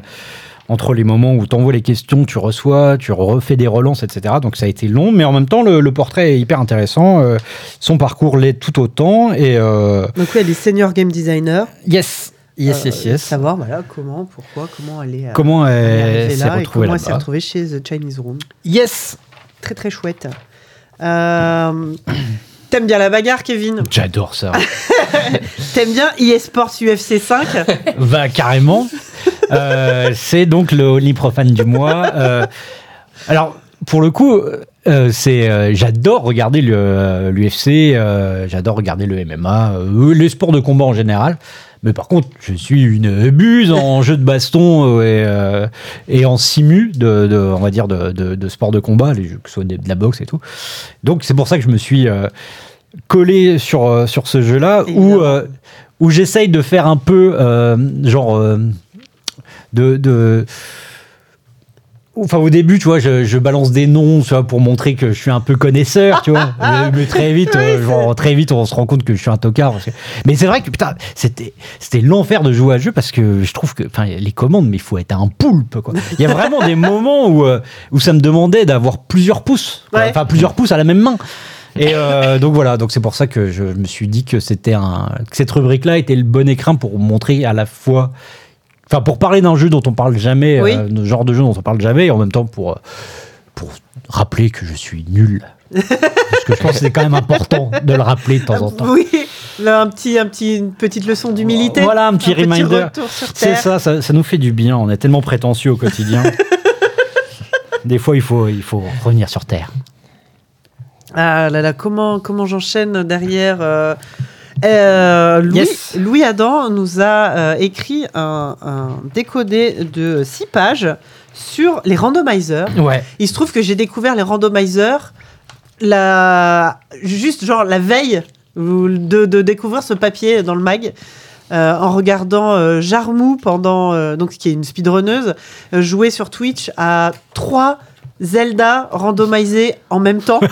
entre les moments où tu envoies les questions, tu reçois, tu refais des relances, etc. Donc ça a été long, mais en même temps, le, le portrait est hyper intéressant. euh, son parcours l'est tout autant. Et euh, Donc, oui, elle est senior game designer. yes, yes, Euh, yes, yes. Savoir, voilà, comment, pourquoi, comment elle est, Comment elle est elle là et comment elle s'est retrouvée chez The Chinese Room. Yes Très, très chouette. Euh, T'aimes bien la bagarre, Kevin J'adore ça. [laughs] T'aimes bien eSports UFC 5 Va carrément. Euh, c'est donc le Only Profane du mois. Euh, alors, pour le coup, euh, c'est, euh, j'adore regarder l'UFC, euh, j'adore regarder le MMA, euh, les sports de combat en général. Mais par contre, je suis une buse en jeu de baston euh, et, euh, et en simu de, de- on va dire, de, de, de sport de combat, les jeux, que ce soit de, la boxe et tout. Donc, c'est pour ça que je me suis euh, collé sur, sur ce jeu-là où, euh, où j'essaye de faire un peu, genre, de. Enfin, au début, tu vois, je, je balance des noms, tu vois, pour montrer que je suis un peu connaisseur, tu vois. [laughs] Mais, mais très vite, euh, genre, très vite, on se rend compte que je suis un tocard. parce que- Mais c'est vrai que, putain, c'était, c'était l'enfer de jouer à ce jeu parce que je trouve que, enfin, les commandes, mais il faut être un poulpe, quoi. Il y a vraiment des moments où, euh, où ça me demandait d'avoir plusieurs pouces. Ouais. Enfin, plusieurs pouces à la même main. Et euh, donc voilà, donc c'est pour ça que je me suis dit que c'était un, que cette rubrique-là était le bon écrin pour montrer à la fois, enfin pour parler d'un jeu dont on parle jamais, Oui. euh, genre de jeu dont on parle jamais, et en même temps pour euh, pour rappeler que je suis nul. [laughs] Parce que je pense que c'est quand même important de le rappeler de temps en temps. Oui, là, un petit, un petit, une petite leçon d'humilité. Voilà un petit reminder. C'est ça, ça nous fait du bien. On est tellement prétentieux au quotidien. [laughs] Des fois, il faut, il faut revenir sur terre. Ah là là, comment, comment j'enchaîne derrière euh, euh, Louis, Yes. Louis Adam nous a euh, écrit un, un décodé de 6 pages sur les randomizers. Ouais. Il se trouve que j'ai découvert les randomizers la, juste genre la veille de, de découvrir ce papier dans le mag. euh, en regardant euh, Jarmou pendant euh, donc qui est une speedrunneuse jouer sur Twitch à trois Zelda randomisés en même temps. [laughs]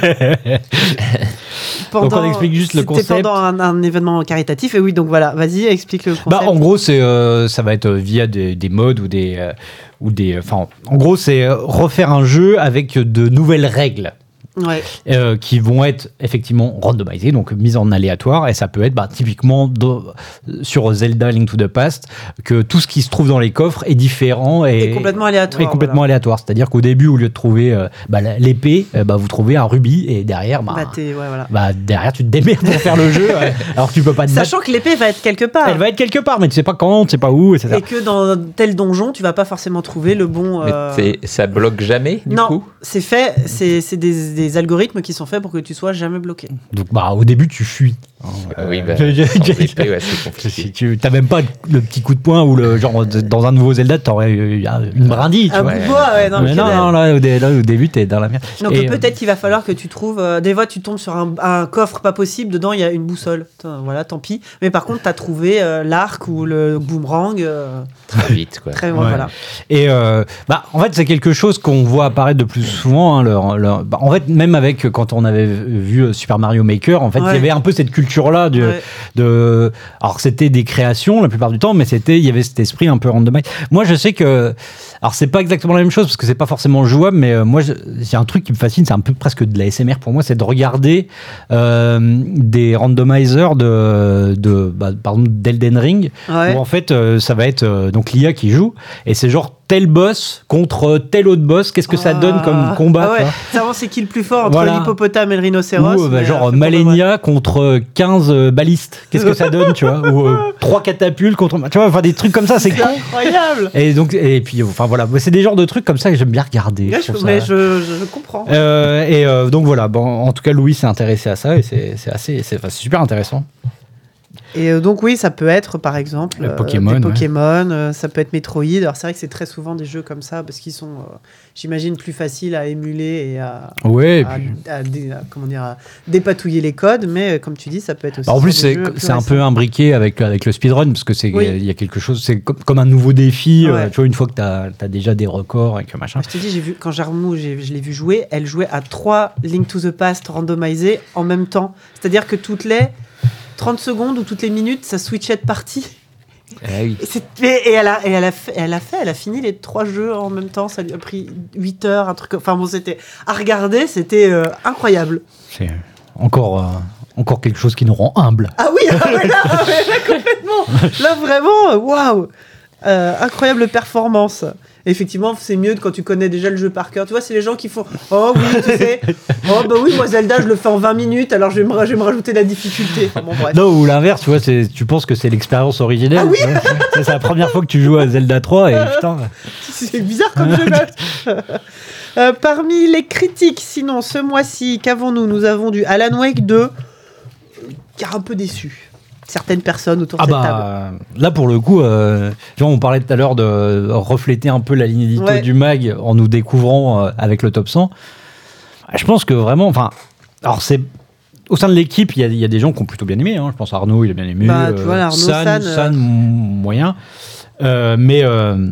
Donc, on explique juste le c'était concept. pendant un, un événement caritatif et oui donc voilà vas-y explique le concept. Bah, en gros, c'est, euh, ça va être euh, via des, des modes ou des, euh, ou des, enfin, en gros, c'est euh, refaire un jeu avec de nouvelles règles. Ouais. euh, qui vont être effectivement randomisées, donc mises en aléatoire. Et ça peut être bah, typiquement sur Zelda Link to the Past que tout ce qui se trouve dans les coffres est différent et, Et complètement aléatoire. et complètement voilà. aléatoire. C'est-à-dire qu'au début, au lieu de trouver euh, bah, l'épée, euh, bah, vous trouvez un rubis et derrière, bah, Bah, ouais, voilà. bah, derrière, tu te démerdes pour faire le jeu. [laughs] alors que tu peux pas te battre. Sachant que l'épée va être quelque part. Elle va être quelque part, mais tu sais pas quand, tu sais pas où, etc. Et que dans tel donjon, tu vas pas forcément trouver le bon. Mais euh, ça bloque jamais, du non, coup? c'est fait, c'est c'est des, des algorithmes qui sont faits pour que tu sois jamais bloqué. Donc, bah, au début, tu fuis. Ah Oui, bah, Je- je- sans je- épée, ouais, c'est Si compliqué. tu t'as même pas le petit coup de poing ou le genre de- dans un nouveau Zelda t'aurais eu une brindille tu Un vois. bout de bois, ouais, non, mais non, là, au, dé- là, au début t'es dans la merde Donc Et, euh, peut-être qu'il va falloir que tu trouves. euh, des fois, tu tombes sur un, un coffre pas possible. Dedans, il y a une boussole. Voilà, tant pis. Mais par contre, t'as trouvé euh, l'arc ou le boomerang. euh, Très vite, quoi. très bon, Ouais. voilà. Et euh, bah, en fait, c'est quelque chose qu'on voit apparaître de plus souvent. hein, leur- leur- bah, en fait, même avec euh, quand on avait vu euh, Super Mario Maker, en fait, il Ouais. y avait un peu cette culture-là de, Ouais. de. Alors, c'était des créations la plupart du temps, mais c'était, il y avait cet esprit un peu randomisé. Moi, je sais que. Alors, c'est pas exactement la même chose parce que c'est pas forcément jouable, mais euh, moi, c'est un truc qui me fascine, c'est un peu presque de la SMR pour moi, c'est de regarder euh, des randomizers de, de bah, par exemple, d'Elden Ring, Ouais. où en fait, euh, ça va être euh, donc l'IA qui joue, et c'est genre tel boss contre tel autre boss, qu'est-ce que ça donne comme Ah. combat Ah ouais. Savoir c'est qui le plus fort entre Voilà. l'hippopotame et le rhinocéros. ou euh, bah, genre euh, Malenia contre 15 euh, balistes, qu'est-ce que ça [laughs] donne, tu vois? Ou euh, trois catapultes contre. Tu vois, enfin des trucs comme ça, c'est con. Incroyable. Et donc, et puis, enfin voilà, c'est des genres de trucs comme ça que j'aime bien regarder. Ouais, je mais je, je comprends. Euh, et euh, donc voilà, bon, en tout cas, Louis s'est intéressé à ça et c'est assez, c'est enfin, c'est super intéressant. Et euh, donc oui, ça peut être par exemple Le euh, Pokémon, ouais. Pokémon, euh, ça peut être Metroid. Alors c'est vrai que c'est très souvent des jeux comme ça parce qu'ils sont, euh, j'imagine, plus faciles à émuler et à, Ouais, et à, puis- à dé- à- comment dire, à dépatouiller les codes. Mais comme tu dis, ça peut être aussi. Bah, en plus, c'est un récents. peu imbriqué avec, avec le speedrun, parce que c'est Oui. il y a quelque chose, c'est comme, comme un nouveau défi, Ouais. tu vois, une fois que tu as, déjà des records et que machin. Je te dis, j'ai vu quand Jarmou, je l'ai vu jouer, elle jouait à trois Link to the Past randomisés en même temps. C'est-à-dire que toutes les 30 secondes ou toutes les minutes, ça switchait de partie. Ah oui. Et, elle, a, et elle, a fait, elle a fait, elle a fini les trois jeux en même temps. Ça lui a pris 8 heures, un truc. Enfin bon, c'était à regarder, c'était euh, incroyable. C'est encore, euh, encore quelque chose qui nous rend humble. Ah oui, [laughs] ah ouais, là, ah ouais, là, complètement. Là vraiment, euh, waouh, Euh, incroyable performance. Effectivement, c'est mieux quand tu connais déjà le jeu par cœur. Tu vois, c'est les gens qui font Oh oui, tu sais, [laughs] oh bah oui, moi Zelda, je le fais en 20 minutes, alors je vais me, ra- je vais me rajouter la difficulté. Enfin, bon, bref. Non, ou l'inverse, tu vois, tu penses que c'est l'expérience originelle. Ah oui c'est la première fois que tu joues à Zelda 3 et [laughs] putain. C'est bizarre comme jeu. là. [laughs] Euh, parmi les critiques, sinon, ce mois-ci, qu'avons-nous? Nous avons du Alan Wake 2, euh, qui a un peu déçu certaines personnes autour de Ah cette table. bah là pour le coup, euh, on parlait tout à l'heure de refléter un peu la ligne édito Ouais. du mag en nous découvrant euh, avec le top 100. Je pense que vraiment, enfin, alors c'est au sein de l'équipe, il y, a- il y a des gens qui ont plutôt bien aimé. hein. Je pense à Arnaud, il a bien aimé. Bah, tu vois, Arnaud, San, San, euh, San, moyen. Euh, mais euh,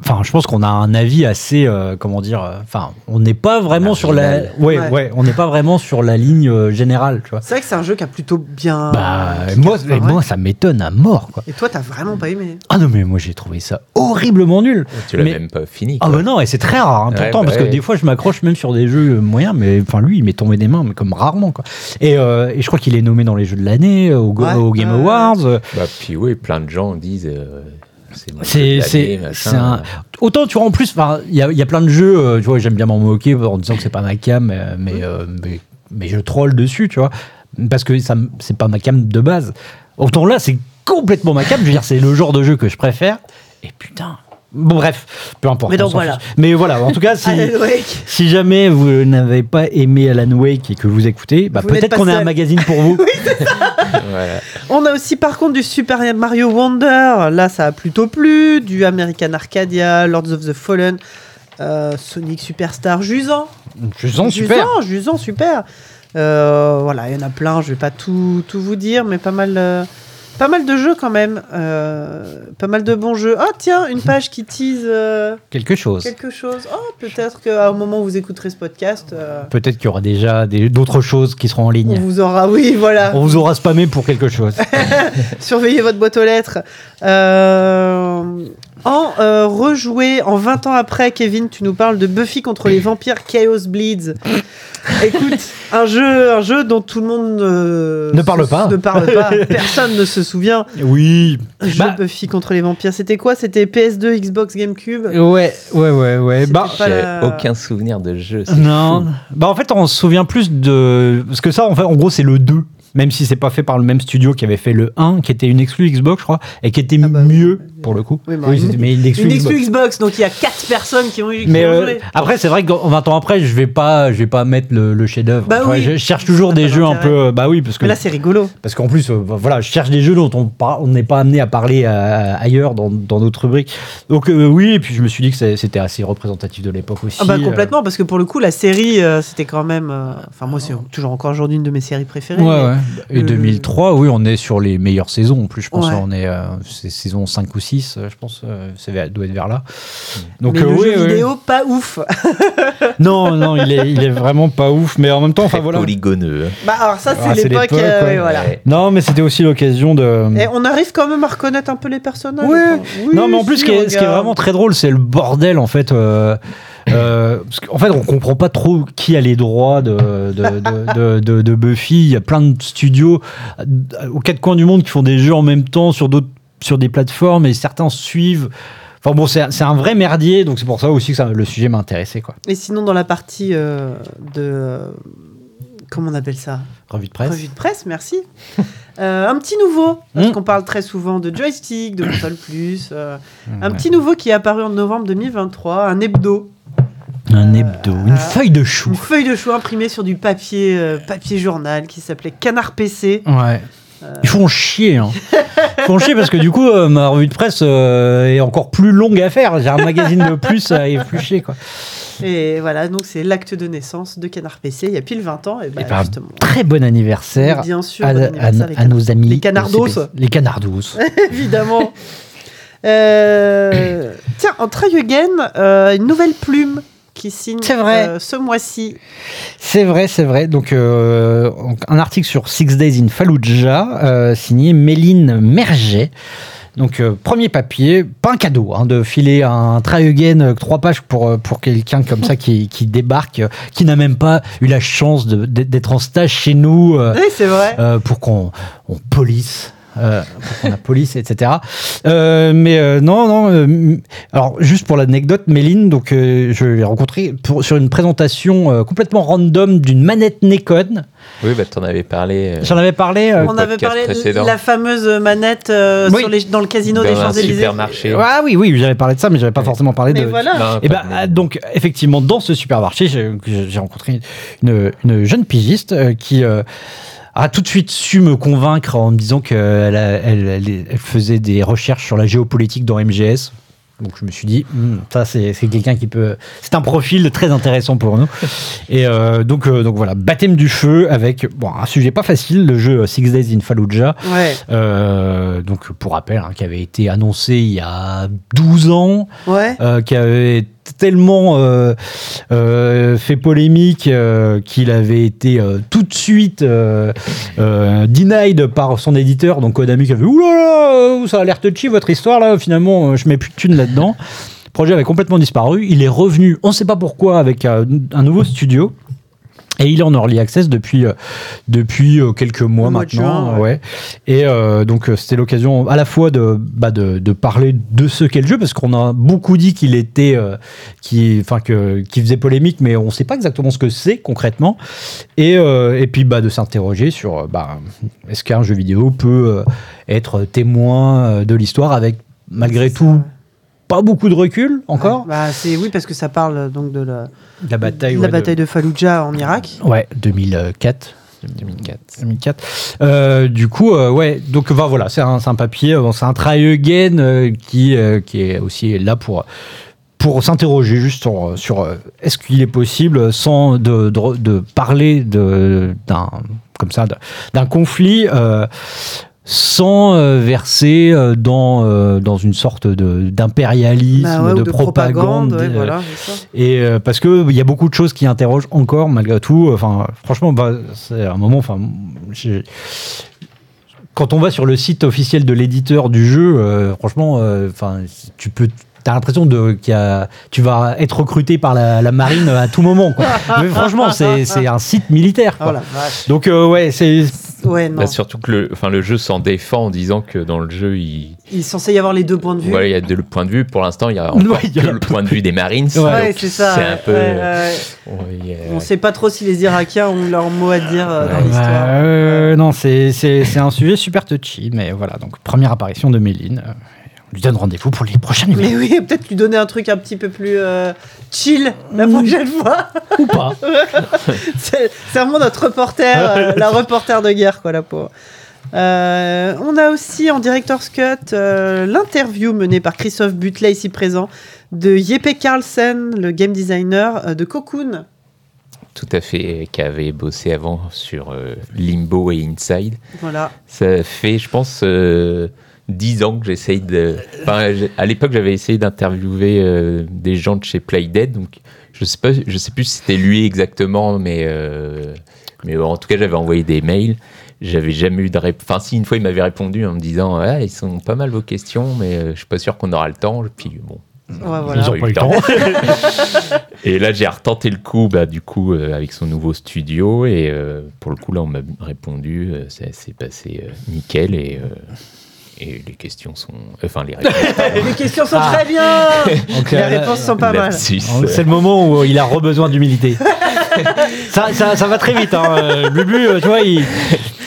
Enfin, je pense qu'on a un avis assez, euh, comment dire, euh, enfin, on n'est pas vraiment sur la, ouais, Ouais. ouais, on n'est pas vraiment sur la ligne euh, générale, tu vois. C'est vrai que c'est un jeu qui a plutôt bien. Bah, moi, moi, ça m'étonne à mort, quoi. Et toi, t'as vraiment pas aimé Ah non, mais moi, j'ai trouvé ça horriblement nul. Tu l'as Mais- même pas fini. Ah bah non, et c'est très rare, hein, Ouais, pourtant, bah parce que ouais. des fois, je m'accroche même sur des jeux moyens, mais enfin, lui, il m'est tombé des mains, mais comme rarement, quoi. Et, euh, et je crois qu'il est nommé dans les jeux de l'année, au, au Game. Awards. Bah, puis oui, plein de gens disent. C'est un... Autant, tu vois, en plus, enfin, il y y a plein de jeux, euh, tu vois, j'aime bien m'en moquer en disant que c'est pas ma cam, euh, mais, euh, mais, mais je troll dessus, tu vois, parce que ça, c'est pas ma cam de base. Autant là, c'est complètement ma cam, je veux dire, c'est le genre de jeu que je préfère, et putain. Bon, bref, peu importe. Mais donc voilà. fiche. Mais voilà, en tout cas, [laughs] si, Alan Wake. si jamais vous n'avez pas aimé Alan Wake et que vous écoutez, bah, peut-être qu'on a un magazine pour vous. [laughs] [laughs] Voilà. On a aussi par contre du Super Mario Wonder, là ça a plutôt plu, du American Arcadia, Lords of the Fallen, euh, Sonic Superstar, Jusant. Je sens super. Jusant, Jusant, super. Euh, voilà, il y en a plein, je vais pas tout, tout vous dire, mais pas mal, euh, pas mal de jeux quand même. euh, pas mal de bons jeux. Ah tiens, une page qui tease euh, Quelque chose. quelque chose. Oh, peut-être qu'au moment où vous écouterez ce podcast, euh, Peut-être qu'il y aura déjà d'autres choses qui seront en on ligne. vous aura, oui, voilà. On vous aura spammé pour quelque chose. [laughs] Surveillez votre boîte aux lettres. En euh, rejoué, en 20 ans après, Kevin, tu nous parles de Buffy contre les vampires Chaos Bleeds. Écoute, un jeu, un jeu dont tout le monde euh, Ne parle se- pas. Ne parle pas. [laughs] Personne ne se souvient. Oui. Jeu Bah, Buffy contre les vampires. C'était quoi? C'était PS2, Xbox, GameCube? ouais, ouais, ouais, ouais. Bah, J'ai la- aucun souvenir de jeu. non. fou. Bah, en fait, on se souvient plus de. Parce que ça, en fait, en gros, c'est le 2. Même si c'est pas fait par le même studio qui avait fait le 1, qui était une exclu Xbox, je crois, et qui était Ah bah oui. mieux pour le coup. Oui, bah, Oui, mais une exclu Une Xbox. donc il y a 4 personnes qui ont eu Mais euh, après, c'est vrai que 20 ans après, je vais pas, je vais pas mettre le, le chef-d'œuvre. Bah oui. Je cherche toujours des jeux un peu. euh, Bah oui, parce que Mais là, c'est rigolo. parce qu'en plus, euh, voilà, je cherche des jeux dont on par- on n'est pas amené à parler euh, ailleurs dans d'autres rubriques. Donc oui, et puis je me suis dit que c'était assez représentatif de l'époque aussi. Ah bah complètement, parce que pour le coup, la série, c'était quand même... Enfin, moi, c'est toujours encore aujourd'hui une de mes séries préférées. Ouais, ouais. Et le- 2003, oui, on est sur les meilleures saisons. En plus, je pense Ouais. on est euh, c'est saison 5 ou 6, euh, je pense, euh, c'est vers- doit être vers là. Donc mais euh, le oui, jeu oui. vidéo, pas ouf. [laughs] Non, non, il est, il est vraiment pas ouf, mais en même temps, enfin voilà. polygoneux. hein. bah alors ça, c'est Ah, l'époque... euh, ouais. voilà. Non, mais c'était aussi l'occasion de. Et on arrive quand même à reconnaître un peu les personnages. Ouais. Oui, non, mais en plus, si, ce qui est, ce qui est regarde. vraiment très drôle, c'est le bordel en fait. Euh, parce qu'en fait, on comprend pas trop qui a les droits de, de, de, de- de- de Buffy. Il y a plein de studios euh, aux quatre coins du monde qui font des jeux en même temps sur d'autres sur des plateformes et certains suivent. Enfin bon, c'est c'est un vrai merdier, donc c'est pour ça aussi que ça- le sujet m'a intéressé quoi. Et sinon, dans la partie euh, de... Comment on appelle ça? Revue de presse. Revue de presse, merci. [laughs] Euh, un petit nouveau, parce Mm. qu'on parle très souvent de joystick, de console plus. euh, un petit nouveau qui est apparu en novembre 2023, un hebdo. Un hebdo, une euh, feuille de chou. Une feuille de chou imprimée sur du papier, euh, papier journal qui s'appelait Canard PC. Ouais. Euh. Ils font chier. Hein. Ils font chier parce que du coup, ma revue de presse est encore plus longue à faire. J'ai un magazine de plus à éplucher. Quoi. Et voilà, donc c'est l'acte de naissance de Canard PC il y a pile 20 ans. Et bah, Et ben, justement. Très bon anniversaire Bien sûr, à, bon à- anniversaire, les à nos amis. les canardos. Les canardos. [laughs] évidemment. Tiens, en euh, une nouvelle plume qui signe vrai. euh, ce mois-ci. C'est vrai, c'est vrai. Donc, euh, un article sur Six Days in Fallujah, euh, signé Méline Merget. Donc, euh, premier papier, pas un cadeau, hein, de filer un try again, euh, trois pages pour, euh, pour quelqu'un comme ça qui, qui débarque, euh, qui n'a même pas eu la chance d'être en stage chez nous. euh, Oui, c'est vrai. euh, pour qu'on on police. Euh, la police, etc. Euh, mais euh, non, non. euh, alors, juste pour l'anecdote, Méline, donc, euh, je l'ai rencontrée pour, sur une présentation euh, complètement random d'une manette Nikon. Oui, bah, t'en avais parlé. euh, J'en avais parlé. euh, On avait parlé de la fameuse manette euh, Oui. sur les- dans le casino dans des Champs-Élysées. supermarché. ah oui, oui, j'avais parlé de ça, mais j'avais pas forcément parlé Mais de. voilà. Non, Et pas ben de- donc effectivement dans ce supermarché j'ai j'ai rencontré une, une jeune pigiste euh, qui euh, a tout de suite su me convaincre en me disant qu'elle elle, elle- faisait des recherches sur la géopolitique dans MGS. Donc je me suis dit, Hmm, ça c'est quelqu'un qui peut, c'est un profil très intéressant pour nous. Et euh, donc euh, donc voilà, baptême du feu avec bon un sujet pas facile, le jeu Six Days in Fallujah. Ouais, Euh, donc pour rappel, hein, qui avait été annoncé il y a 12 ans ouais. qui avait tellement euh, euh, fait polémique euh, qu'il avait été tout de suite denied par son éditeur, donc Konami qui avait oulala, ça a l'air touchy votre histoire là, finalement je mets plus de thunes là-dedans. Le projet avait complètement disparu, il est revenu, on ne sait pas pourquoi, avec un nouveau studio. Et il est en early access depuis, euh, depuis euh, quelques mois Le mois de maintenant. juin, ouais. ouais. Et euh, donc, c'était l'occasion à la fois de, bah, de, de parler de ce qu'est le jeu, parce qu'on a beaucoup dit qu'il était, euh, qui, enfin, que, faisait polémique, mais on ne sait pas exactement ce que c'est concrètement. Et, euh, et puis, bah, de s'interroger sur, bah, est-ce qu'un jeu vidéo peut être témoin de l'histoire avec, malgré ça, tout. Pas beaucoup de recul encore. Ouais, bah, c'est oui parce que ça parle donc de la, La bataille, de ouais, la bataille de Fallujah en Irak. Ouais, 2004. 2004. 2004. Euh, du coup, euh, ouais, donc bah, voilà, c'est un, un papier, euh, bon, c'est un try again euh, qui, euh, qui est aussi là pour, pour s'interroger juste sur, sur euh, est-ce qu'il est possible, sans de, de, de parler de- d'un comme ça, de- d'un conflit. euh, sans euh, verser euh, dans, euh, dans une sorte de- d'impérialisme, Bah ouais, ou de, propagande. ouais, voilà, c'est ça. et euh, parce que il y a beaucoup de choses qui interrogent encore malgré tout. Enfin, franchement, bah, c'est un moment. Enfin, quand on va sur le site officiel de l'éditeur du jeu, euh, franchement, euh, enfin, tu peux. T'as l'impression de qu'il a, tu vas être recruté par la, la marine à tout moment. Quoi. [laughs] Mais franchement, c'est un site militaire. Oh Quoi. Donc euh, ouais, c'est Ouais, non. Bah, surtout que le, enfin, le jeu s'en défend en disant que dans le jeu, il, Il est censé y avoir les deux points de vue. voilà, il y a deux points de vue. Pour l'instant, il y a [laughs] encore Ouais, il y a que la- le point de vue des Marines. Ouais. Ouais, c'est ça. C'est ouais, un peu. ouais, ouais. ouais, On sait pas trop si les Irakiens ont leur mot à dire euh, dans Ouais. l'histoire. Bah, euh, non, c'est c'est- c'est un sujet super touchy, mais voilà. Donc première apparition de Méline. On lui donne rendez-vous pour les prochains numéros Mais oui, peut-être lui donner un truc un petit peu plus euh, chill la prochaine fois. ou pas. [laughs] C'est c'est vraiment notre reporter, euh, la reporter de guerre, quoi, la pauvre. Euh, on a aussi en director's cut euh, l'interview menée par Christophe Butler, ici présent, de Jeppe Carlsen, le game designer euh, de Cocoon. Tout à fait, qui avait bossé avant sur euh, Limbo et Inside. Voilà. Ça fait, je pense, 10 ans que j'essaye de. Enfin, à l'époque, j'avais essayé d'interviewer euh, des gens de chez Playdead, donc je sais pas, je sais plus si c'était lui exactement, mais euh, mais en tout cas, j'avais envoyé des mails. J'avais jamais eu de réponse. Enfin, si une fois, il m'avait répondu en me disant, ouais, ils sont pas mal vos questions, mais euh, je suis pas sûr qu'on aura le temps. Puis bon. Ouais, voilà. Ils ont pas eu le temps. [laughs] Et là, j'ai retenté le coup, bah, du coup, euh, avec son nouveau studio. Et euh, pour le coup, là, on m'a répondu. euh, ça s'est passé euh, nickel. Et, euh, et les questions sont. Enfin, les réponses. [laughs] Les questions sont Ah. très bien [laughs] Les euh, réponses sont pas mal. Lapsus. C'est le moment où il a re-besoin d'humilité. [laughs] ça, ça, ça va très vite. Hein. Euh, Bubu, euh, tu vois, il,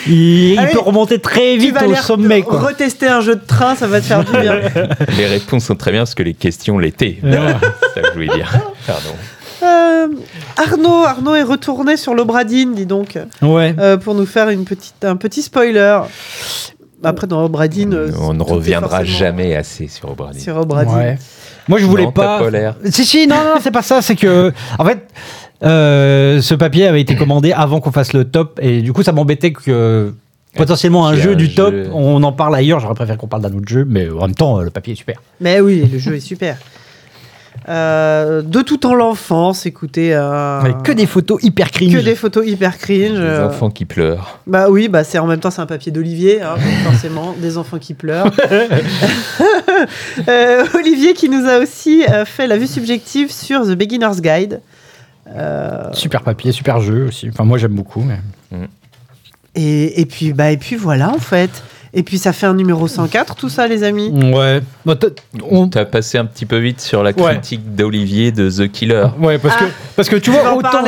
il, il Allez, peut remonter très Tu vite vas au sommet. Quoi. retester un jeu de train, ça va te faire du bien. Les réponses sont très bien parce que les questions l'étaient. Ouais. C'est ça que je voulais dire. Pardon. Euh, Arnaud, Arnaud est retourné sur l'Obradine, dis donc, Ouais. euh, pour nous faire une petite, un petit spoiler. Après, dans Obradine, euh, on ne reviendra forcément jamais assez sur Obradin. sur Obradine. Ouais. Moi, je voulais Non, pas. Si, si, non, non, c'est pas ça. C'est que, en fait, euh, ce papier avait été commandé avant qu'on fasse le top. Et du coup, ça m'embêtait que potentiellement un jeu un du top, on en parle ailleurs. J'aurais préféré qu'on parle d'un autre jeu. Mais en même temps, le papier est super. Mais oui, le jeu est super. Euh, de tout en l'enfance, écoutez. euh, que des photos hyper cringe. que des photos hyper cringe. Des euh, enfants qui pleurent. Bah oui, bah c'est en même temps c'est un papier d'Olivier, hein, [laughs] forcément des enfants qui pleurent. [laughs] Euh, Olivier qui nous a aussi euh, fait la vue subjective sur The Beginner's Guide. Euh, Super papier, super jeu aussi. Enfin, moi, j'aime beaucoup. Mais... et, et puis bah et puis voilà en fait. Et puis ça fait un numéro 104 tout ça les amis. Ouais. Bah, t'as- on- passé un petit peu vite sur la Ouais. critique d'Olivier de The Killer. Ouais, parce, Ah. que, parce que tu vois, autant,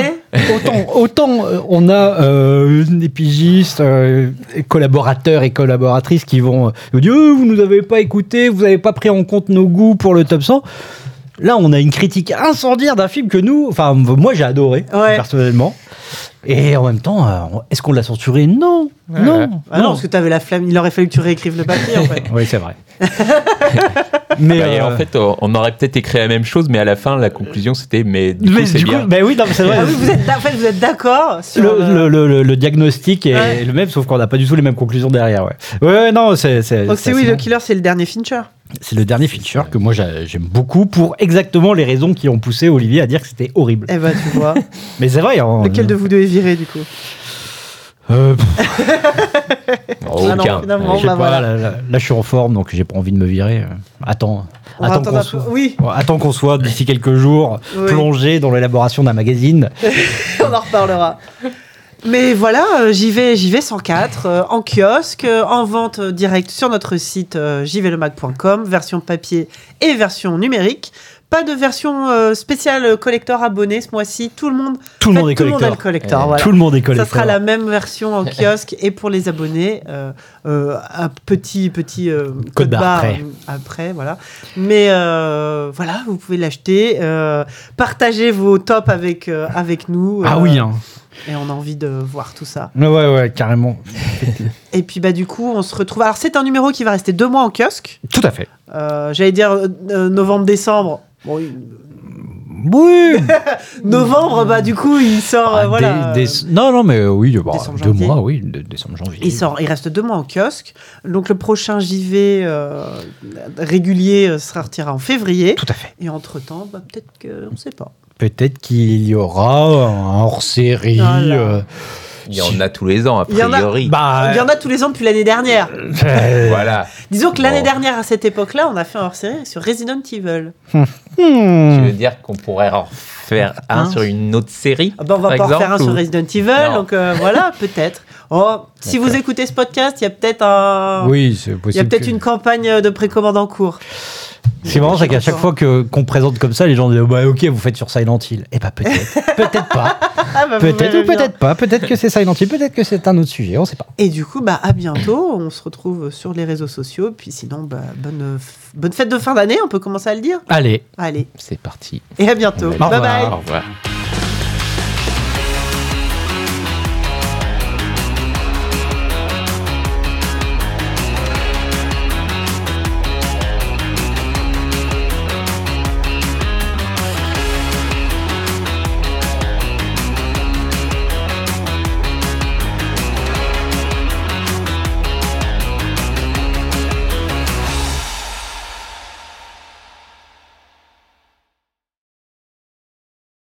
autant, autant euh, on a euh, des pigistes, euh, et collaborateurs et collaboratrices qui vont euh, dire Euh, Vous nous avez pas écouté, vous n'avez pas pris en compte nos goûts pour le top 100. Là, on a une critique incendiaire d'un film que nous, enfin, moi j'ai adoré, Ouais. personnellement. Et en même temps, euh, est-ce qu'on l'a censuré? Non, non, Ah non, parce que t'avais la flamme, il aurait fallu que tu réécrives le papier en [laughs] fait. Oui, c'est vrai. [laughs] mais Bah, et euh, en fait, on aurait peut-être écrit la même chose, mais à la fin, la conclusion c'était mais du mais coup, c'est coup, bah oui, non, mais c'est vrai. Ah oui, vous êtes, en fait, vous êtes d'accord sur le, le- le- le- le diagnostic est Ouais. le même, sauf qu'on n'a pas du tout les mêmes conclusions derrière. Ouais, ouais, ouais, non, c'est. c'est- Donc c'est oui, bon. killer, c'est le dernier Fincher. C'est le dernier feature que moi j'a- j'aime beaucoup pour exactement les raisons qui ont poussé Olivier à dire que c'était horrible. Eh ben tu vois. [laughs] Mais c'est vrai. hein, Lequel de vous deux est viré du coup? Euh, pff, Oh, [laughs] Ah non, aucun. finalement, je sais bah pas, voilà. là, là- là, je suis en forme donc j'ai pas envie de me virer. Euh, Attends, On attends qu'on soit, Oui, d'ici quelques jours Oui. plongé dans l'élaboration d'un magazine. [laughs] on en reparlera. Mais voilà, euh, j'y vais, j'y vais 104, euh, en kiosque, euh, en vente directe sur notre site jvlemag.com, version papier et version numérique. Pas de version euh, spéciale collector abonné ce mois-ci. Tout le monde, Tout le fait, monde est tout monde collector. le collector. Voilà. Tout le monde est Ça collector. sera la même version en [laughs] kiosque et pour les abonnés, euh, euh, un petit petit euh, code, barre barre après. après, voilà. Mais voilà, vous pouvez l'acheter, partagez vos tops avec avec nous. Ah oui, hein. Et on a envie de voir tout ça. Ouais, ouais, carrément. [laughs] Et puis bah du coup, on se retrouve. Alors c'est un numéro qui va rester deux mois en kiosque. Tout à fait. J'allais dire novembre-décembre. Bon, il- Oui. [laughs] novembre, bah du coup, il sort. euh, Ah, voilà. des- des- Non, non, mais euh, oui, bah, Décembre, deux janvier. mois, oui, décembre, janvier. Il, sort, il reste deux mois en kiosque. Donc le prochain JV euh, régulier euh, sortira en février. Tout à fait. Et entre-temps, bah, peut-être qu'on ne sait pas. Peut-être qu'il y aura un hors-série. Voilà. euh, Il y en a tous les ans, a Il y en a- priori. Bah, Il y en a tous les ans depuis l'année dernière. euh, [laughs] Voilà. Disons que l'année Bon. dernière, à cette époque-là, on a fait un hors-série sur Resident Evil. hmm. Tu veux dire qu'on pourrait en faire un Hein sur une autre série Ah bah, on va par pas en faire un exemple, sur Resident Evil, Non. donc euh, voilà, [laughs] peut-être. Oh, si vous écoutez ce podcast, il y a peut-être un. Oui, c'est Il y a possible. peut-être que- une campagne de précommande en cours. Ce qui est marrant, c'est qu'à chaque fois que qu'on présente comme ça, les gens disent oh, bah ok, vous faites sur Silent Hill. Eh bah peut-être, [laughs] peut-être pas, Ah, bah, peut-être ou peut-être pas. Peut-être que c'est Silent Hill, peut-être que c'est un autre sujet, on sait pas. Et du coup, bah, à bientôt. On se retrouve sur les réseaux sociaux. Puis sinon, bah, bonne, f- bonne fête de fin d'année, on peut commencer à le dire. Allez. Allez, C'est parti. et à bientôt. Au Bye revoir. bye. Au revoir.